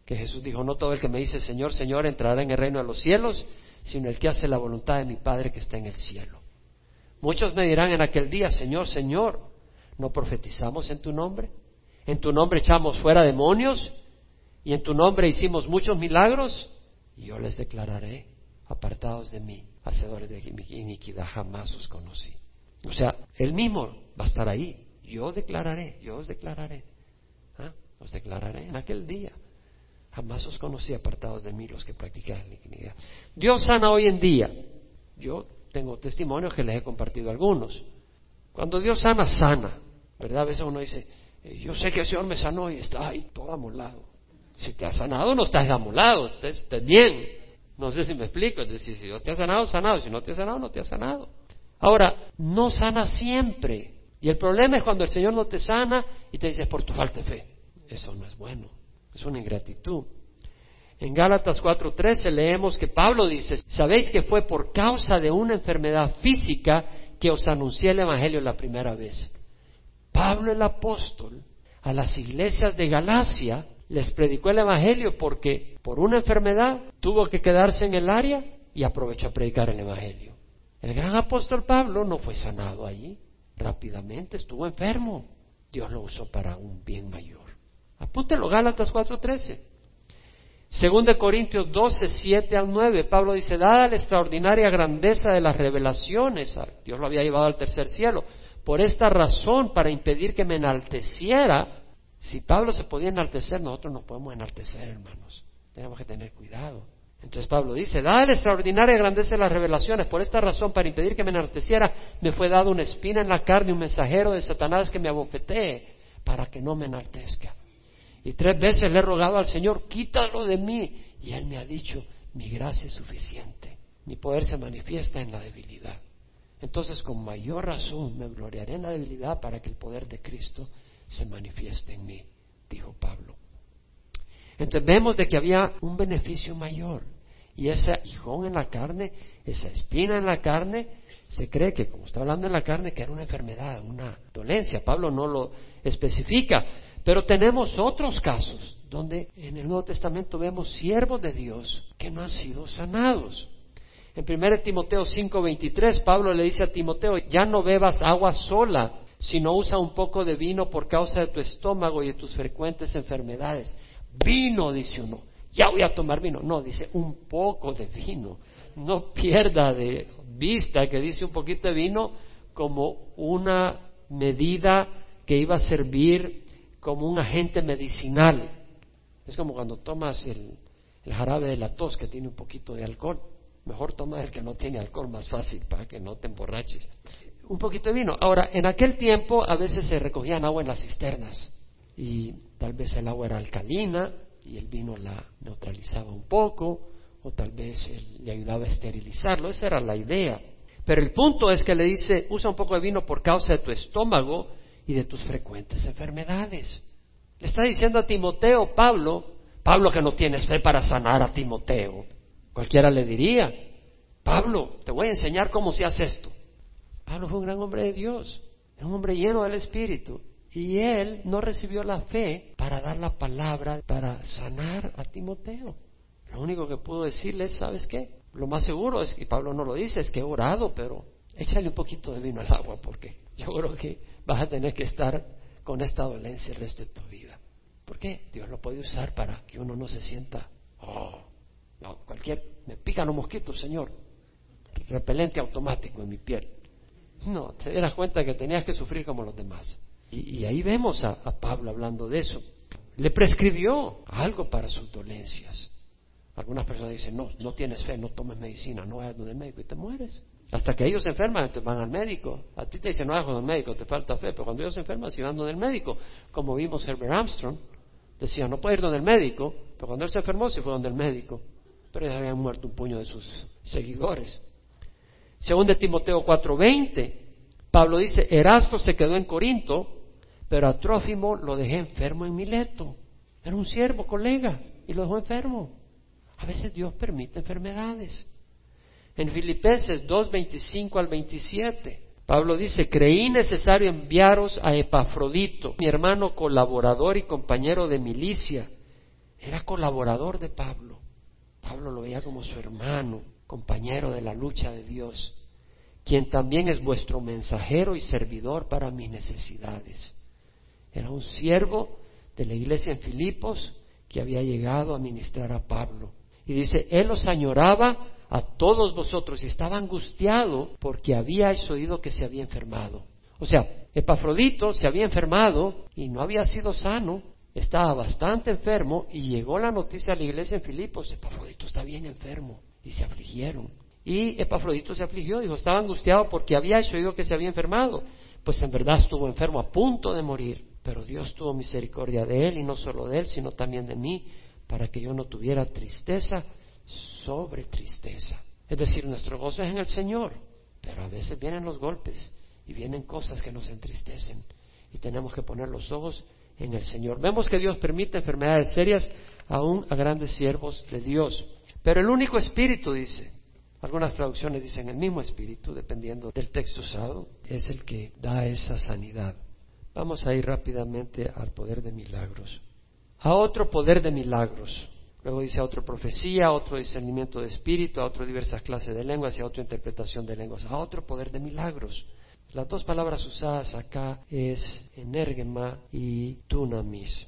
Que Jesús dijo, no todo el que me dice Señor, Señor entrará en el reino de los cielos, sino el que hace la voluntad de mi Padre que está en el cielo. Muchos me dirán en aquel día, Señor, Señor, ¿no profetizamos en tu nombre? ¿En tu nombre echamos fuera demonios? ¿Y en tu nombre hicimos muchos milagros? Yo les declararé, apartados de mí, hacedores de iniquidad, jamás os conocí. O sea, él mismo va a estar ahí. Yo declararé, yo os declararé. ¿Ah? Os declararé en aquel día. Jamás os conocí apartados de mí los que practican la iniquidad. Dios sana hoy en día. Yo tengo testimonios que les he compartido algunos. Cuando Dios sana, sana. ¿Verdad? A veces uno dice, eh, yo sé que el Señor me sanó y está ahí todo amolado. Si te ha sanado, no estás amolado, estás, bien. No sé si me explico. Es decir, si Dios te ha sanado, sanado. Si no te ha sanado, no te ha sanado. Ahora, no sana siempre. Y el problema es cuando el Señor no te sana y te dice, por tu falta de fe. Eso no es bueno. Es una ingratitud. En Gálatas 4:13 leemos que Pablo dice, sabéis que fue por causa de una enfermedad física que os anuncié el Evangelio la primera vez. Pablo el apóstol a las iglesias de Galacia les predicó el Evangelio porque por una enfermedad tuvo que quedarse en el área y aprovechó a predicar el Evangelio. El gran apóstol Pablo no fue sanado allí rápidamente, estuvo enfermo. Dios lo usó para un bien mayor. Apúntelo, Gálatas 4:13. Según de Corintios 12, 7 al 9, Pablo dice, dada la extraordinaria grandeza de las revelaciones, Dios lo había llevado al tercer cielo, por esta razón, para impedir que me enalteciera, si Pablo se podía enaltecer, nosotros nos podemos enaltecer, hermanos. Tenemos que tener cuidado. Entonces Pablo dice, dada la extraordinaria grandeza de las revelaciones, por esta razón, para impedir que me enalteciera, me fue dado una espina en la carne, un mensajero de Satanás que me abofetee, para que no me enaltezca. Y tres veces le he rogado al Señor, quítalo de mí. Y Él me ha dicho, mi gracia es suficiente. Mi poder se manifiesta en la debilidad. Entonces, con mayor razón, me gloriaré en la debilidad para que el poder de Cristo se manifieste en mí, dijo Pablo. Entonces vemos de que había un beneficio mayor. Y ese hijón en la carne, esa espina en la carne, se cree que, como está hablando en la carne, que era una enfermedad, una dolencia. Pablo no lo especifica. Pero tenemos otros casos donde en el Nuevo Testamento vemos siervos de Dios que no han sido sanados. En 1 Timoteo 5:23 Pablo le dice a Timoteo, ya no bebas agua sola, sino usa un poco de vino por causa de tu estómago y de tus frecuentes enfermedades. Vino, dice uno, ya voy a tomar vino. No, dice un poco de vino. No pierda de vista que dice un poquito de vino como una medida que iba a servir como un agente medicinal. Es como cuando tomas el, el jarabe de la tos que tiene un poquito de alcohol. Mejor toma el que no tiene alcohol, más fácil, para que no te emborraches. Un poquito de vino. Ahora, en aquel tiempo a veces se recogían agua en las cisternas y tal vez el agua era alcalina y el vino la neutralizaba un poco o tal vez le ayudaba a esterilizarlo. Esa era la idea. Pero el punto es que le dice, usa un poco de vino por causa de tu estómago y de tus frecuentes enfermedades. Le está diciendo a Timoteo, Pablo, Pablo que no tienes fe para sanar a Timoteo. Cualquiera le diría, Pablo, te voy a enseñar cómo se hace esto. Pablo fue un gran hombre de Dios, un hombre lleno del Espíritu. Y él no recibió la fe para dar la palabra, para sanar a Timoteo. Lo único que pudo decirle es, ¿sabes qué? Lo más seguro es, y Pablo no lo dice, es que he orado, pero échale un poquito de vino al agua, porque yo creo que vas a tener que estar con esta dolencia el resto de tu vida. ¿Por qué? Dios lo puede usar para que uno no se sienta, oh, no, cualquier, me pican los mosquitos, Señor. Repelente automático en mi piel. No, te das cuenta que tenías que sufrir como los demás. Y, ahí vemos a, Pablo hablando de eso. Le prescribió algo para sus dolencias. Algunas personas dicen, no, no tienes fe, no tomes medicina, no vayas donde médico y te mueres. Hasta que ellos se enferman, te van al médico. A ti te dicen, no vayas donde el médico, te falta fe. Pero cuando ellos se enferman, si van donde el médico. Como vimos Herbert Armstrong, decía, no puede ir donde el médico. Pero cuando él se enfermó, se fue donde el médico pero ya habían muerto un puño de sus seguidores. Según de Timoteo 4:20, Pablo dice, Erasto se quedó en Corinto, pero a Trófimo lo dejé enfermo en Mileto. Era un siervo, colega, y lo dejó enfermo. A veces Dios permite enfermedades. En Filipenses 2:25 al 27, Pablo dice, creí necesario enviaros a Epafrodito, mi hermano colaborador y compañero de milicia. Era colaborador de Pablo. Pablo lo veía como su hermano, compañero de la lucha de Dios, quien también es vuestro mensajero y servidor para mis necesidades. Era un siervo de la iglesia en Filipos que había llegado a ministrar a Pablo Y dice, Él los añoraba a todos vosotros y estaba angustiado porque habíais oído que se había enfermado. O sea, Epafrodito se había enfermado y no había sido sano, estaba bastante enfermo y llegó la noticia a la iglesia en Filipos, Epafrodito está bien enfermo y se afligieron. Y Epafrodito se afligió, dijo, estaba angustiado porque había oído que se había enfermado. Pues en verdad estuvo enfermo a punto de morir, pero Dios tuvo misericordia de él y no solo de él, sino también de mí, para que yo no tuviera tristeza sobre tristeza. Es decir, nuestro gozo es en el Señor, pero a veces vienen los golpes y vienen cosas que nos entristecen y tenemos que poner los ojos en el Señor. Vemos que Dios permite enfermedades serias aún a grandes siervos de Dios. Pero el único espíritu, dice, algunas traducciones dicen el mismo espíritu, dependiendo del texto usado, es el que da esa sanidad. Vamos a ir rápidamente al poder de milagros. A otro poder de milagros. Luego dice a otro profecía, a otro discernimiento de espíritu, a otro diversas clases de lenguas y a otra interpretación de lenguas, a otro poder de milagros. Las dos palabras usadas acá es enérgema y dunamis.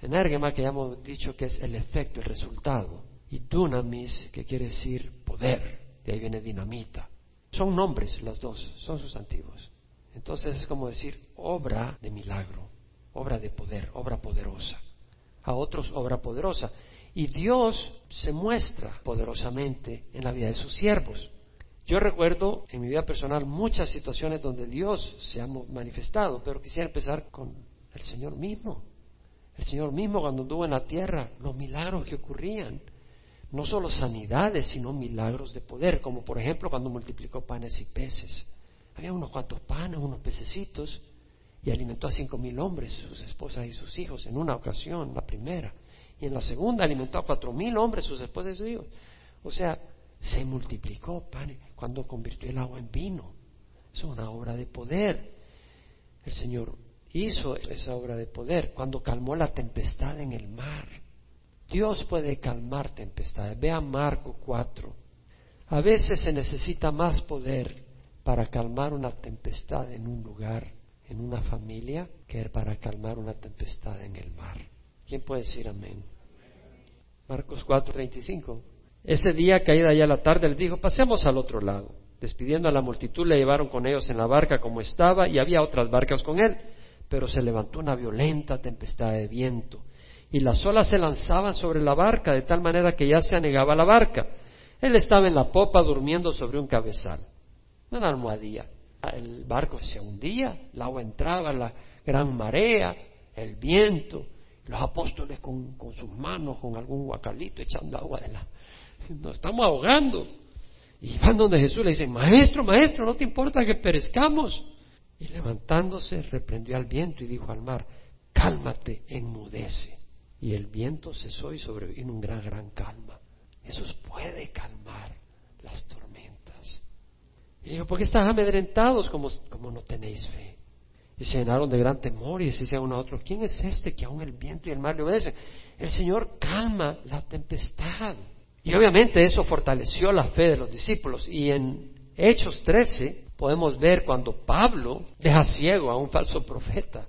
Enérgema que ya hemos dicho que es el efecto, el resultado, y dunamis que quiere decir poder, de ahí viene dinamita. Son nombres las dos, son sustantivos. Entonces es como decir obra de milagro, obra de poder, obra poderosa. A otros obra poderosa. Y Dios se muestra poderosamente en la vida de sus siervos. Yo recuerdo en mi vida personal muchas situaciones donde Dios se ha manifestado, pero quisiera empezar con el Señor mismo. El Señor mismo cuando anduvo en la tierra, los milagros que ocurrían, no solo sanidades, sino milagros de poder, como por ejemplo cuando multiplicó panes y peces. Había unos cuantos panes, unos pececitos, y alimentó a cinco mil hombres, sus esposas y sus hijos, en una ocasión, la primera. Y en la segunda alimentó a cuatro mil hombres, sus esposas y sus hijos. O sea, se multiplicó pan cuando convirtió el agua en vino. Es una obra de poder. El Señor hizo esa obra de poder cuando calmó la tempestad en el mar. Dios puede calmar tempestades. Vea Marco 4. A veces se necesita más poder para calmar una tempestad en un lugar, en una familia, que para calmar una tempestad en el mar. ¿Quién puede decir amén? Marcos 4:35. Ese día, caída ya la tarde, les dijo, pasemos al otro lado. Despidiendo a la multitud, le llevaron con ellos en la barca como estaba, y había otras barcas con él. Pero se levantó una violenta tempestad de viento, y las olas se lanzaban sobre la barca, de tal manera que ya se anegaba la barca. Él estaba en la popa durmiendo sobre un cabezal, una almohadilla. El barco se hundía, el agua entraba, la gran marea, el viento, los apóstoles con, sus manos, con algún guacalito, echando agua de la... Nos estamos ahogando. Y van donde Jesús le dicen, maestro, maestro, no te importa que perezcamos. Y levantándose, reprendió al viento y dijo al mar, cálmate, enmudece. Y el viento cesó y sobrevino un gran, gran calma. Jesús puede calmar las tormentas. Y dijo, ¿por qué están amedrentados como, como no tenéis fe? y se llenaron de gran temor y decían uno a otro, ¿quién es este que aún el viento y el mar le obedecen? El Señor calma la tempestad. Y obviamente eso fortaleció la fe de los discípulos. Y en Hechos 13 podemos ver cuando Pablo deja ciego a un falso profeta.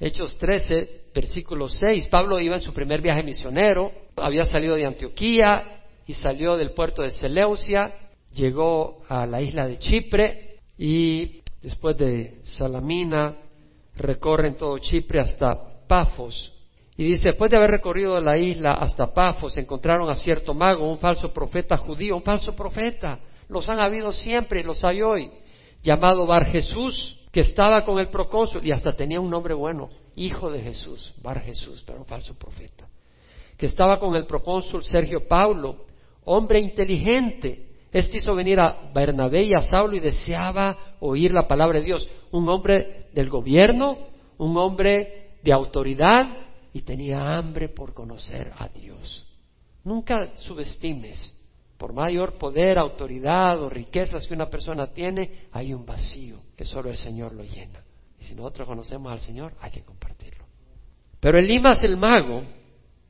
Hechos 13, versículo 6. Pablo iba en su primer viaje misionero, había salido de Antioquía y salió del puerto de Seleucia, llegó a la isla de Chipre y después de Salamina, recorren todo Chipre hasta Pafos. Y dice, después de haber recorrido la isla hasta Pafos, encontraron a cierto mago, un falso profeta judío, un falso profeta. Los han habido siempre los hay hoy, llamado Bar Jesús, que estaba con el procónsul y hasta tenía un nombre bueno, hijo de Jesús, Bar Jesús, pero un falso profeta. Que estaba con el procónsul Sergio Paulo, hombre inteligente, este hizo venir a Bernabé y a Saulo y deseaba oír la palabra de Dios. Un hombre del gobierno, un hombre de autoridad y tenía hambre por conocer a Dios. Nunca subestimes. Por mayor poder, autoridad o riquezas que una persona tiene, hay un vacío que solo el Señor lo llena. Y si nosotros conocemos al Señor, hay que compartirlo. Pero Elimas el mago,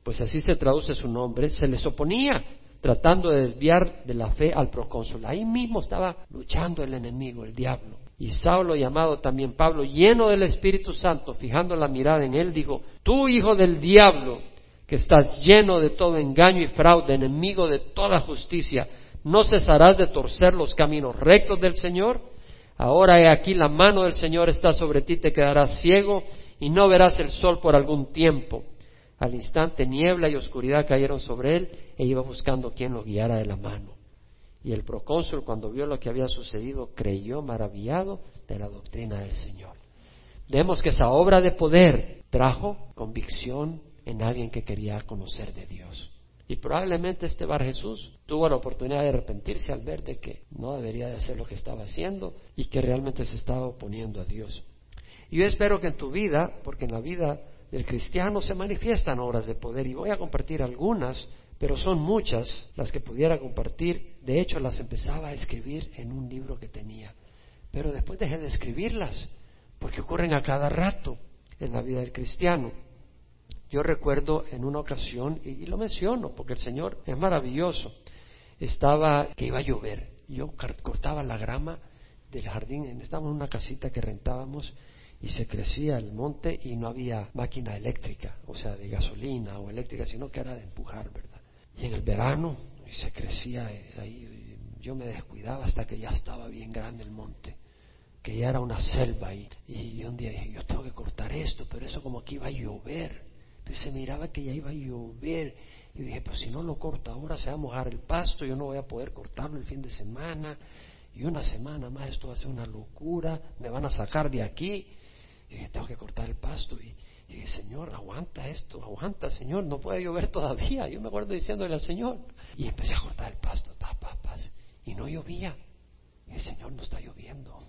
pues así se traduce su nombre, se les oponía tratando de desviar de la fe al procónsul. Ahí mismo estaba luchando el enemigo, el diablo. Y Saulo, llamado también Pablo, lleno del Espíritu Santo, fijando la mirada en él, dijo, tú hijo del diablo, que estás lleno de todo engaño y fraude, enemigo de toda justicia, ¿no cesarás de torcer los caminos rectos del Señor? Ahora he aquí la mano del Señor está sobre ti, te quedarás ciego y no verás el sol por algún tiempo. Al instante niebla y oscuridad cayeron sobre él e iba buscando quien lo guiara de la mano. Y el procónsul, cuando vio lo que había sucedido, creyó maravillado de la doctrina del Señor. Vemos que esa obra de poder trajo convicción en alguien que quería conocer de Dios. Y probablemente este Bar Jesús tuvo la oportunidad de arrepentirse al ver de que no debería de hacer lo que estaba haciendo y que realmente se estaba oponiendo a Dios. Y yo espero que en tu vida, porque en la vida del cristiano se manifiestan obras de poder, y voy a compartir algunas, pero son muchas las que pudiera compartir. De hecho, las empezaba a escribir en un libro que tenía. Pero después dejé de escribirlas, porque ocurren a cada rato en la vida del cristiano. Yo recuerdo en una ocasión, y, lo menciono porque el Señor es maravilloso, estaba que iba a llover. Yo cortaba la grama del jardín, estábamos en una casita que rentábamos y se crecía el monte y no había máquina eléctrica, o sea, de gasolina o eléctrica, sino que era de empujar, ¿verdad? Y en el verano y se crecía eh, ahí, yo me descuidaba hasta que ya estaba bien grande el monte, que ya era una selva y, y un día dije, yo tengo que cortar esto, pero eso como que iba a llover. Se miraba que ya iba a llover. Y dije, pues si no lo corto ahora se va a mojar el pasto, yo no voy a poder cortarlo el fin de semana. Y una semana más esto va a ser una locura, me van a sacar de aquí. Dije, tengo que cortar el pasto. Y, dije, Señor, aguanta esto, aguanta, Señor, no puede llover todavía. Yo me acuerdo diciéndole al Señor. Y empecé a cortar el pasto, pa, y no llovía. Y el Señor no está lloviendo.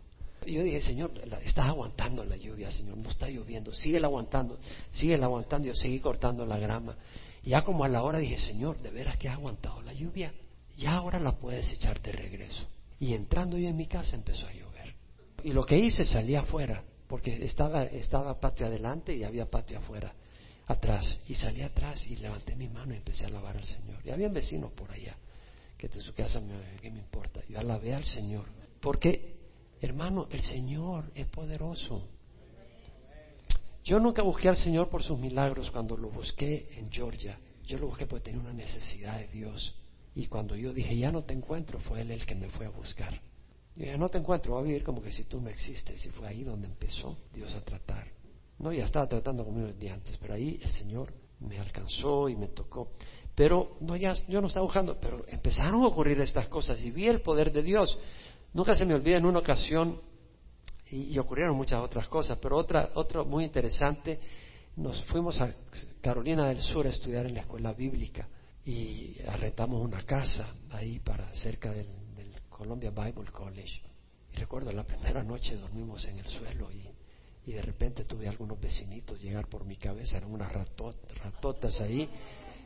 Yo dije, Señor, estás aguantando la lluvia, Señor, no está lloviendo, sigue aguantando, sigue aguantando. Yo seguí cortando la grama. Y ya como a la hora dije, Señor, de veras que has aguantado la lluvia, ya ahora la puedes echar de regreso. Y entrando yo en mi casa empezó a llover. Y lo que hice, salí afuera, porque estaba, estaba patio adelante y había patio afuera, atrás. Y salí atrás y levanté mi mano y empecé a alabar al Señor. Y había vecinos por allá, que de su casa, ¿qué me importa? Yo alabé al Señor. Porque Hermano, el Señor es poderoso. Yo nunca busqué al Señor por sus milagros cuando lo busqué en Georgia. Yo lo busqué porque tenía una necesidad de Dios. Y cuando yo dije, ya no te encuentro, fue Él el que me fue a buscar. Yo dije, no te encuentro, voy a vivir como que si tú no existes. Y fue ahí donde empezó Dios a tratar. No, ya estaba tratando conmigo desde antes, pero ahí el Señor me alcanzó y me tocó. Pero no, ya, yo no estaba buscando, pero empezaron a ocurrir estas cosas y vi el poder de Dios. Nunca se me olvida en una ocasión, y, ocurrieron muchas otras cosas, pero otra, otro muy interesante, nos fuimos a Carolina del Sur a estudiar en la escuela bíblica y arrendamos una casa ahí para cerca del, Columbia Bible College. Y recuerdo la primera noche dormimos en el suelo y, de repente tuve algunos vecinitos llegar por mi cabeza, eran unas ratotas ahí,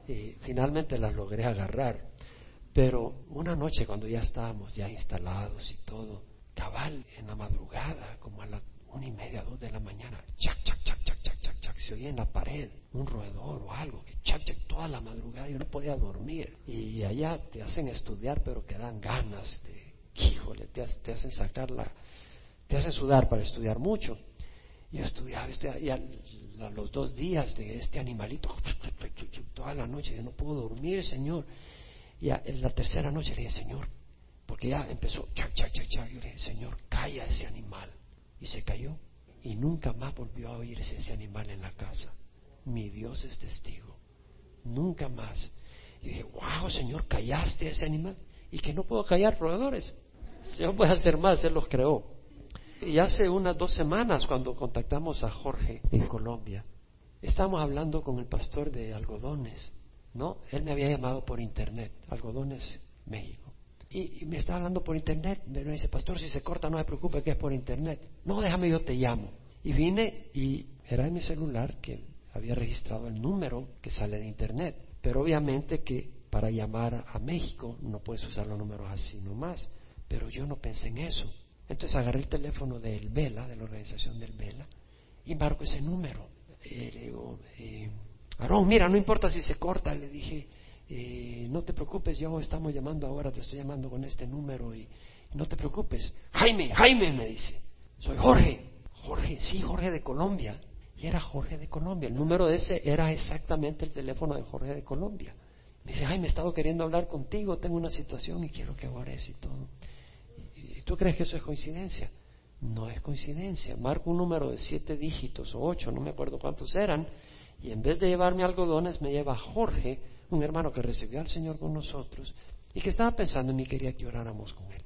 y finalmente las logré agarrar. Pero una noche cuando ya estábamos ya instalados y todo, cabal en la madrugada, como a las una y media, dos de la mañana, chac, chac, chac, chac, chac, chac, chac, se oía en la pared un roedor o algo, que chac, chac, toda la madrugada yo no podía dormir. Y allá te hacen estudiar, pero que dan ganas de, híjole, te, te hacen sacar la, te hacen sudar para estudiar mucho. Yo estudiaba, y a, los dos días de este animalito, toda la noche, yo no puedo dormir, Señor. Y en la tercera noche le dije, Señor, porque ya empezó, chac, chac, chac, chac. Yo le dije, Señor, calla ese animal. Y se cayó. Y nunca más volvió a oírse ese animal en la casa. Mi Dios es testigo. Nunca más. Y dije, wow, Señor, callaste ese animal. Y que no puedo callar roedores. Señor puede hacer más, Él los creó. Y hace unas dos semanas, cuando contactamos a Jorge en Colombia, estábamos hablando con el pastor de algodones no, él me había llamado por internet, Algodones, México. Y, me estaba hablando por internet. Me dice, pastor, si se corta, no se preocupe que es por internet. No, déjame, yo te llamo. Y vine y era en mi celular que había registrado el número que sale de internet. Pero obviamente que para llamar a México no puedes usar los números así nomás. Pero yo no pensé en eso. Entonces agarré el teléfono del Vela, de la organización del Vela, y marco ese número. Le digo, eh, Aarón, mira, no importa si se corta, le dije, eh, no te preocupes, yo estamos llamando ahora, te estoy llamando con este número y, no te preocupes. Jaime, Jaime, me dice, soy Jorge. Jorge, sí, Jorge de Colombia. Y era Jorge de Colombia. El número de ese era exactamente el teléfono de Jorge de Colombia. Me dice, ay, me he estado queriendo hablar contigo, tengo una situación y quiero que ores y todo. ¿Y tú crees que eso es coincidencia? No es coincidencia. Marco un número de siete dígitos o ocho, no me acuerdo cuántos eran, y en vez de llevarme algodones me lleva Jorge, un hermano que recibió al Señor con nosotros y que estaba pensando en mí quería que oráramos con él.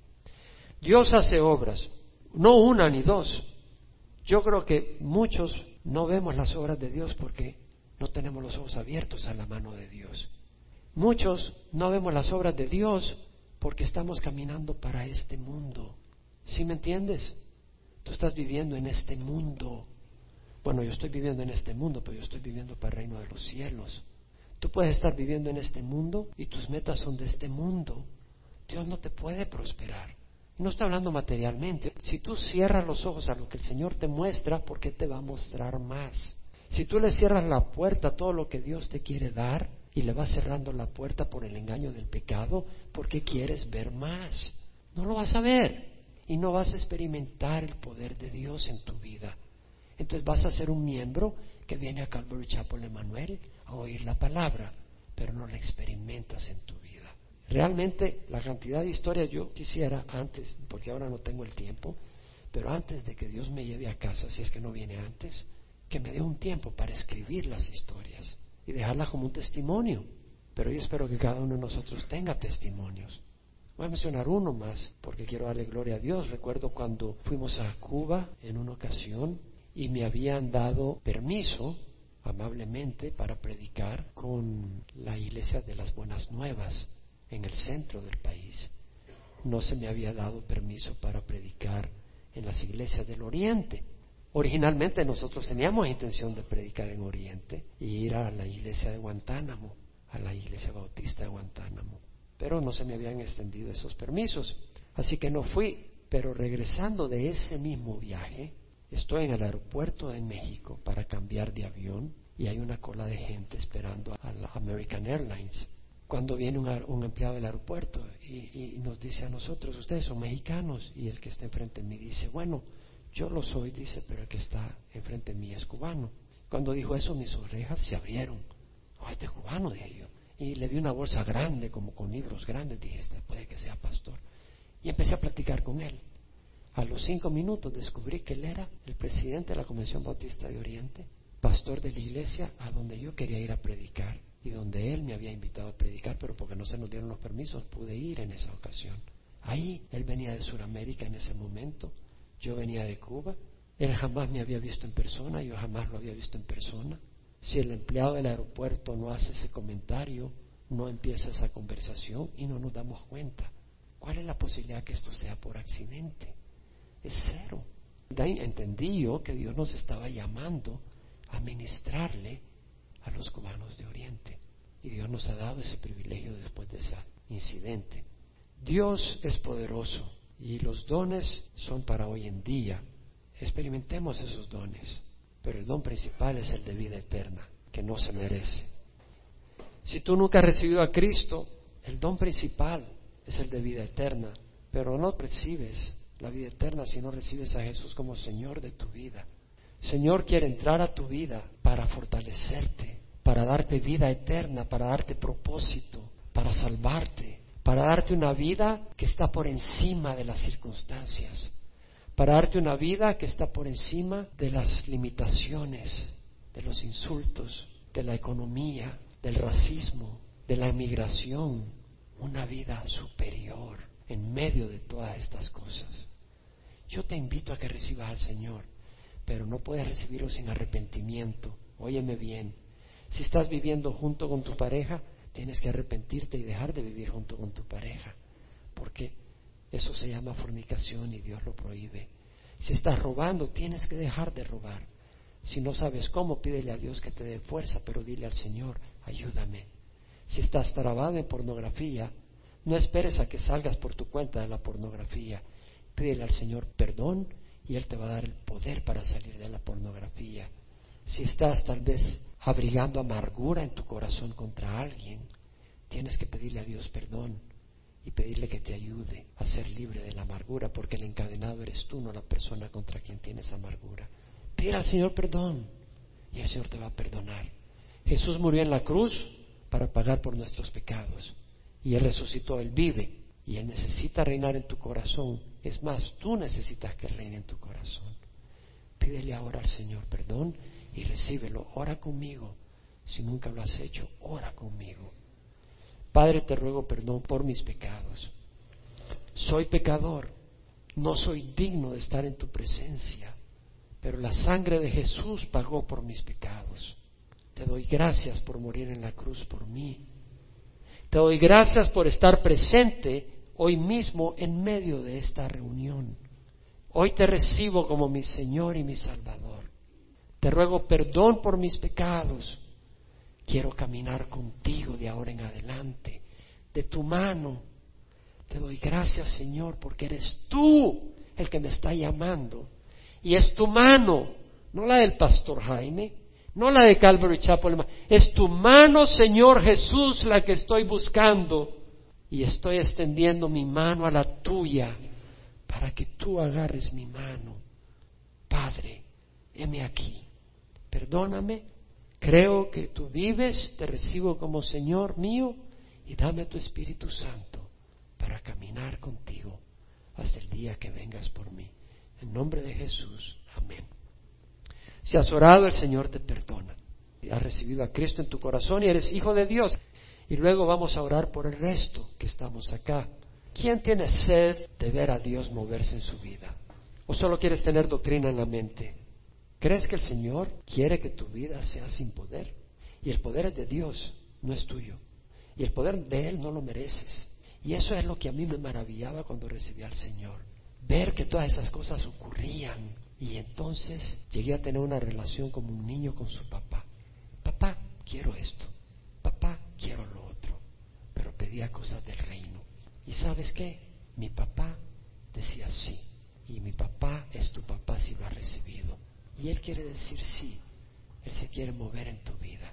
Dios hace obras, no una ni dos. Yo creo que muchos no vemos las obras de Dios porque no tenemos los ojos abiertos a la mano de Dios. Muchos no vemos las obras de Dios porque estamos caminando para este mundo. ¿Sí me entiendes? Tú estás viviendo en este mundo. Bueno, yo estoy viviendo en este mundo, pero yo estoy viviendo para el reino de los cielos. Tú puedes estar viviendo en este mundo y tus metas son de este mundo. Dios no te puede prosperar. No está hablando materialmente. Si tú cierras los ojos a lo que el Señor te muestra, ¿por qué te va a mostrar más? Si tú le cierras la puerta a todo lo que Dios te quiere dar, y le vas cerrando la puerta por el engaño del pecado porque quieres ver más. No lo vas a ver y no vas a experimentar el poder de Dios en tu vida. Entonces vas a ser un miembro que viene a Calvary Chapel Emanuel a oír la palabra, pero no la experimentas en tu vida. Realmente la cantidad de historias yo quisiera antes, porque ahora no tengo el tiempo, pero antes de que Dios me lleve a casa, si es que no viene antes, que me dé un tiempo para escribir las historias y dejarla como un testimonio. Pero yo espero que cada uno de nosotros tenga testimonios. Voy a mencionar uno más porque quiero darle gloria a Dios. Recuerdo cuando fuimos a Cuba en una ocasión y me habían dado permiso amablemente para predicar con la iglesia de las Buenas Nuevas en el centro del país. No se me había dado permiso para predicar en las iglesias del Oriente. Originalmente nosotros teníamos intención de predicar en Oriente y ir a la iglesia de Guantánamo, a la iglesia bautista de Guantánamo, pero no se me habían extendido esos permisos, así que no fui, pero regresando de ese mismo viaje, estoy en el aeropuerto de México para cambiar de avión y hay una cola de gente esperando a la American Airlines. Cuando viene un, empleado del aeropuerto y, y, nos dice a nosotros, ustedes son mexicanos, y el que está enfrente de mí dice, bueno, yo lo soy, dice, pero el que está enfrente de mí es cubano. Cuando dijo eso, mis orejas se abrieron. Oh, este cubano, dije yo. Y le vi una bolsa grande, como con libros grandes. Dije, este puede que sea pastor. Y empecé a platicar con él. A los cinco minutos descubrí que él era el presidente de la Convención Bautista de Oriente, pastor de la iglesia a donde yo quería ir a predicar y donde él me había invitado a predicar, pero porque no se nos dieron los permisos pude ir en esa ocasión. Ahí él venía de Sudamérica en ese momento yo venía de Cuba, él jamás me había visto en persona, yo jamás lo había visto en persona. Si el empleado del aeropuerto no hace ese comentario, no empieza esa conversación y no nos damos cuenta. ¿Cuál es la posibilidad que esto sea por accidente? Es cero. entendí yo que Dios nos estaba llamando a ministrarle a los cubanos de Oriente. Y Dios nos ha dado ese privilegio después de ese incidente. Dios es poderoso y los dones son para hoy en día. Experimentemos esos dones, pero el don principal es el de vida eterna, que no se merece. Si tú nunca has recibido a Cristo, el don principal es el de vida eterna, pero no recibes la vida eterna si no recibes a Jesús como Señor de tu vida. Señor quiere entrar a tu vida para fortalecerte, para darte vida eterna, para darte propósito, para salvarte, para darte una vida que está por encima de las circunstancias, para darte una vida que está por encima de las limitaciones, de los insultos, de la economía, del racismo, de la emigración, una vida superior en medio de todas estas cosas. Yo te invito a que recibas al Señor, pero no puedes recibirlo sin arrepentimiento. Óyeme bien, si estás viviendo junto con tu pareja, Tienes que arrepentirte y dejar de vivir junto con tu pareja, porque eso se llama fornicación y Dios lo prohíbe. Si estás robando, tienes que dejar de robar. Si no sabes cómo, pídele a Dios que te dé fuerza, pero dile al Señor, ayúdame. Si estás trabado en pornografía, no esperes a que salgas por tu cuenta de la pornografía. Pídele al Señor perdón y Él te va a dar el poder para salir de la pornografía. Si estás tal vez abrigando amargura en tu corazón contra alguien, tienes que pedirle a Dios perdón y pedirle que te ayude a ser libre de la amargura, porque el encadenado eres tú, no la persona contra quien tienes amargura. Pide al Señor perdón y el Señor te va a perdonar. Jesús murió en la cruz para pagar por nuestros pecados y Él resucitó, Él vive y Él necesita reinar en tu corazón. Es más, tú necesitas que reine en tu corazón. Pídele ahora al Señor perdón y recíbelo. Ora conmigo. Si nunca lo has hecho, ora conmigo. Padre, te ruego perdón por mis pecados. Soy pecador. No soy digno de estar en tu presencia. Pero la sangre de Jesús pagó por mis pecados. Te doy gracias por morir en la cruz por mí. Te doy gracias por estar presente hoy mismo en medio de esta reunión. Hoy te recibo como mi Señor y mi Salvador. Te ruego perdón por mis pecados. Quiero caminar contigo de ahora en adelante, de tu mano. Te doy gracias, Señor, porque eres tú el que me está llamando. Y es tu mano, no la del pastor Jaime, no la de Calvary Chapel. Es tu mano, Señor Jesús, la que estoy buscando. Y estoy extendiendo mi mano a la tuya para que tú agarres mi mano. Padre, heme aquí. Perdóname. Creo que tú vives, te recibo como Señor mío y dame tu Espíritu Santo para caminar contigo hasta el día que vengas por mí. En nombre de Jesús. Amén. Si has orado, el Señor te perdona. Has recibido a Cristo en tu corazón y eres hijo de Dios. Y luego vamos a orar por el resto que estamos acá. ¿Quién tiene sed de ver a Dios moverse en su vida? ¿O solo quieres tener doctrina en la mente? ¿Crees que el Señor quiere que tu vida sea sin poder? Y el poder es de Dios, no es tuyo. Y el poder de Él no lo mereces. Y eso es lo que a mí me maravillaba cuando recibí al Señor. Ver que todas esas cosas ocurrían y entonces llegué a tener una relación como un niño con su papá. Papá, quiero esto. Papá, quiero lo otro. Pero pedía cosas del reino. ¿Y sabes qué? Mi papá decía sí. Y mi papá es tu papá si lo ha recibido. Y él quiere decir sí. Él se quiere mover en tu vida.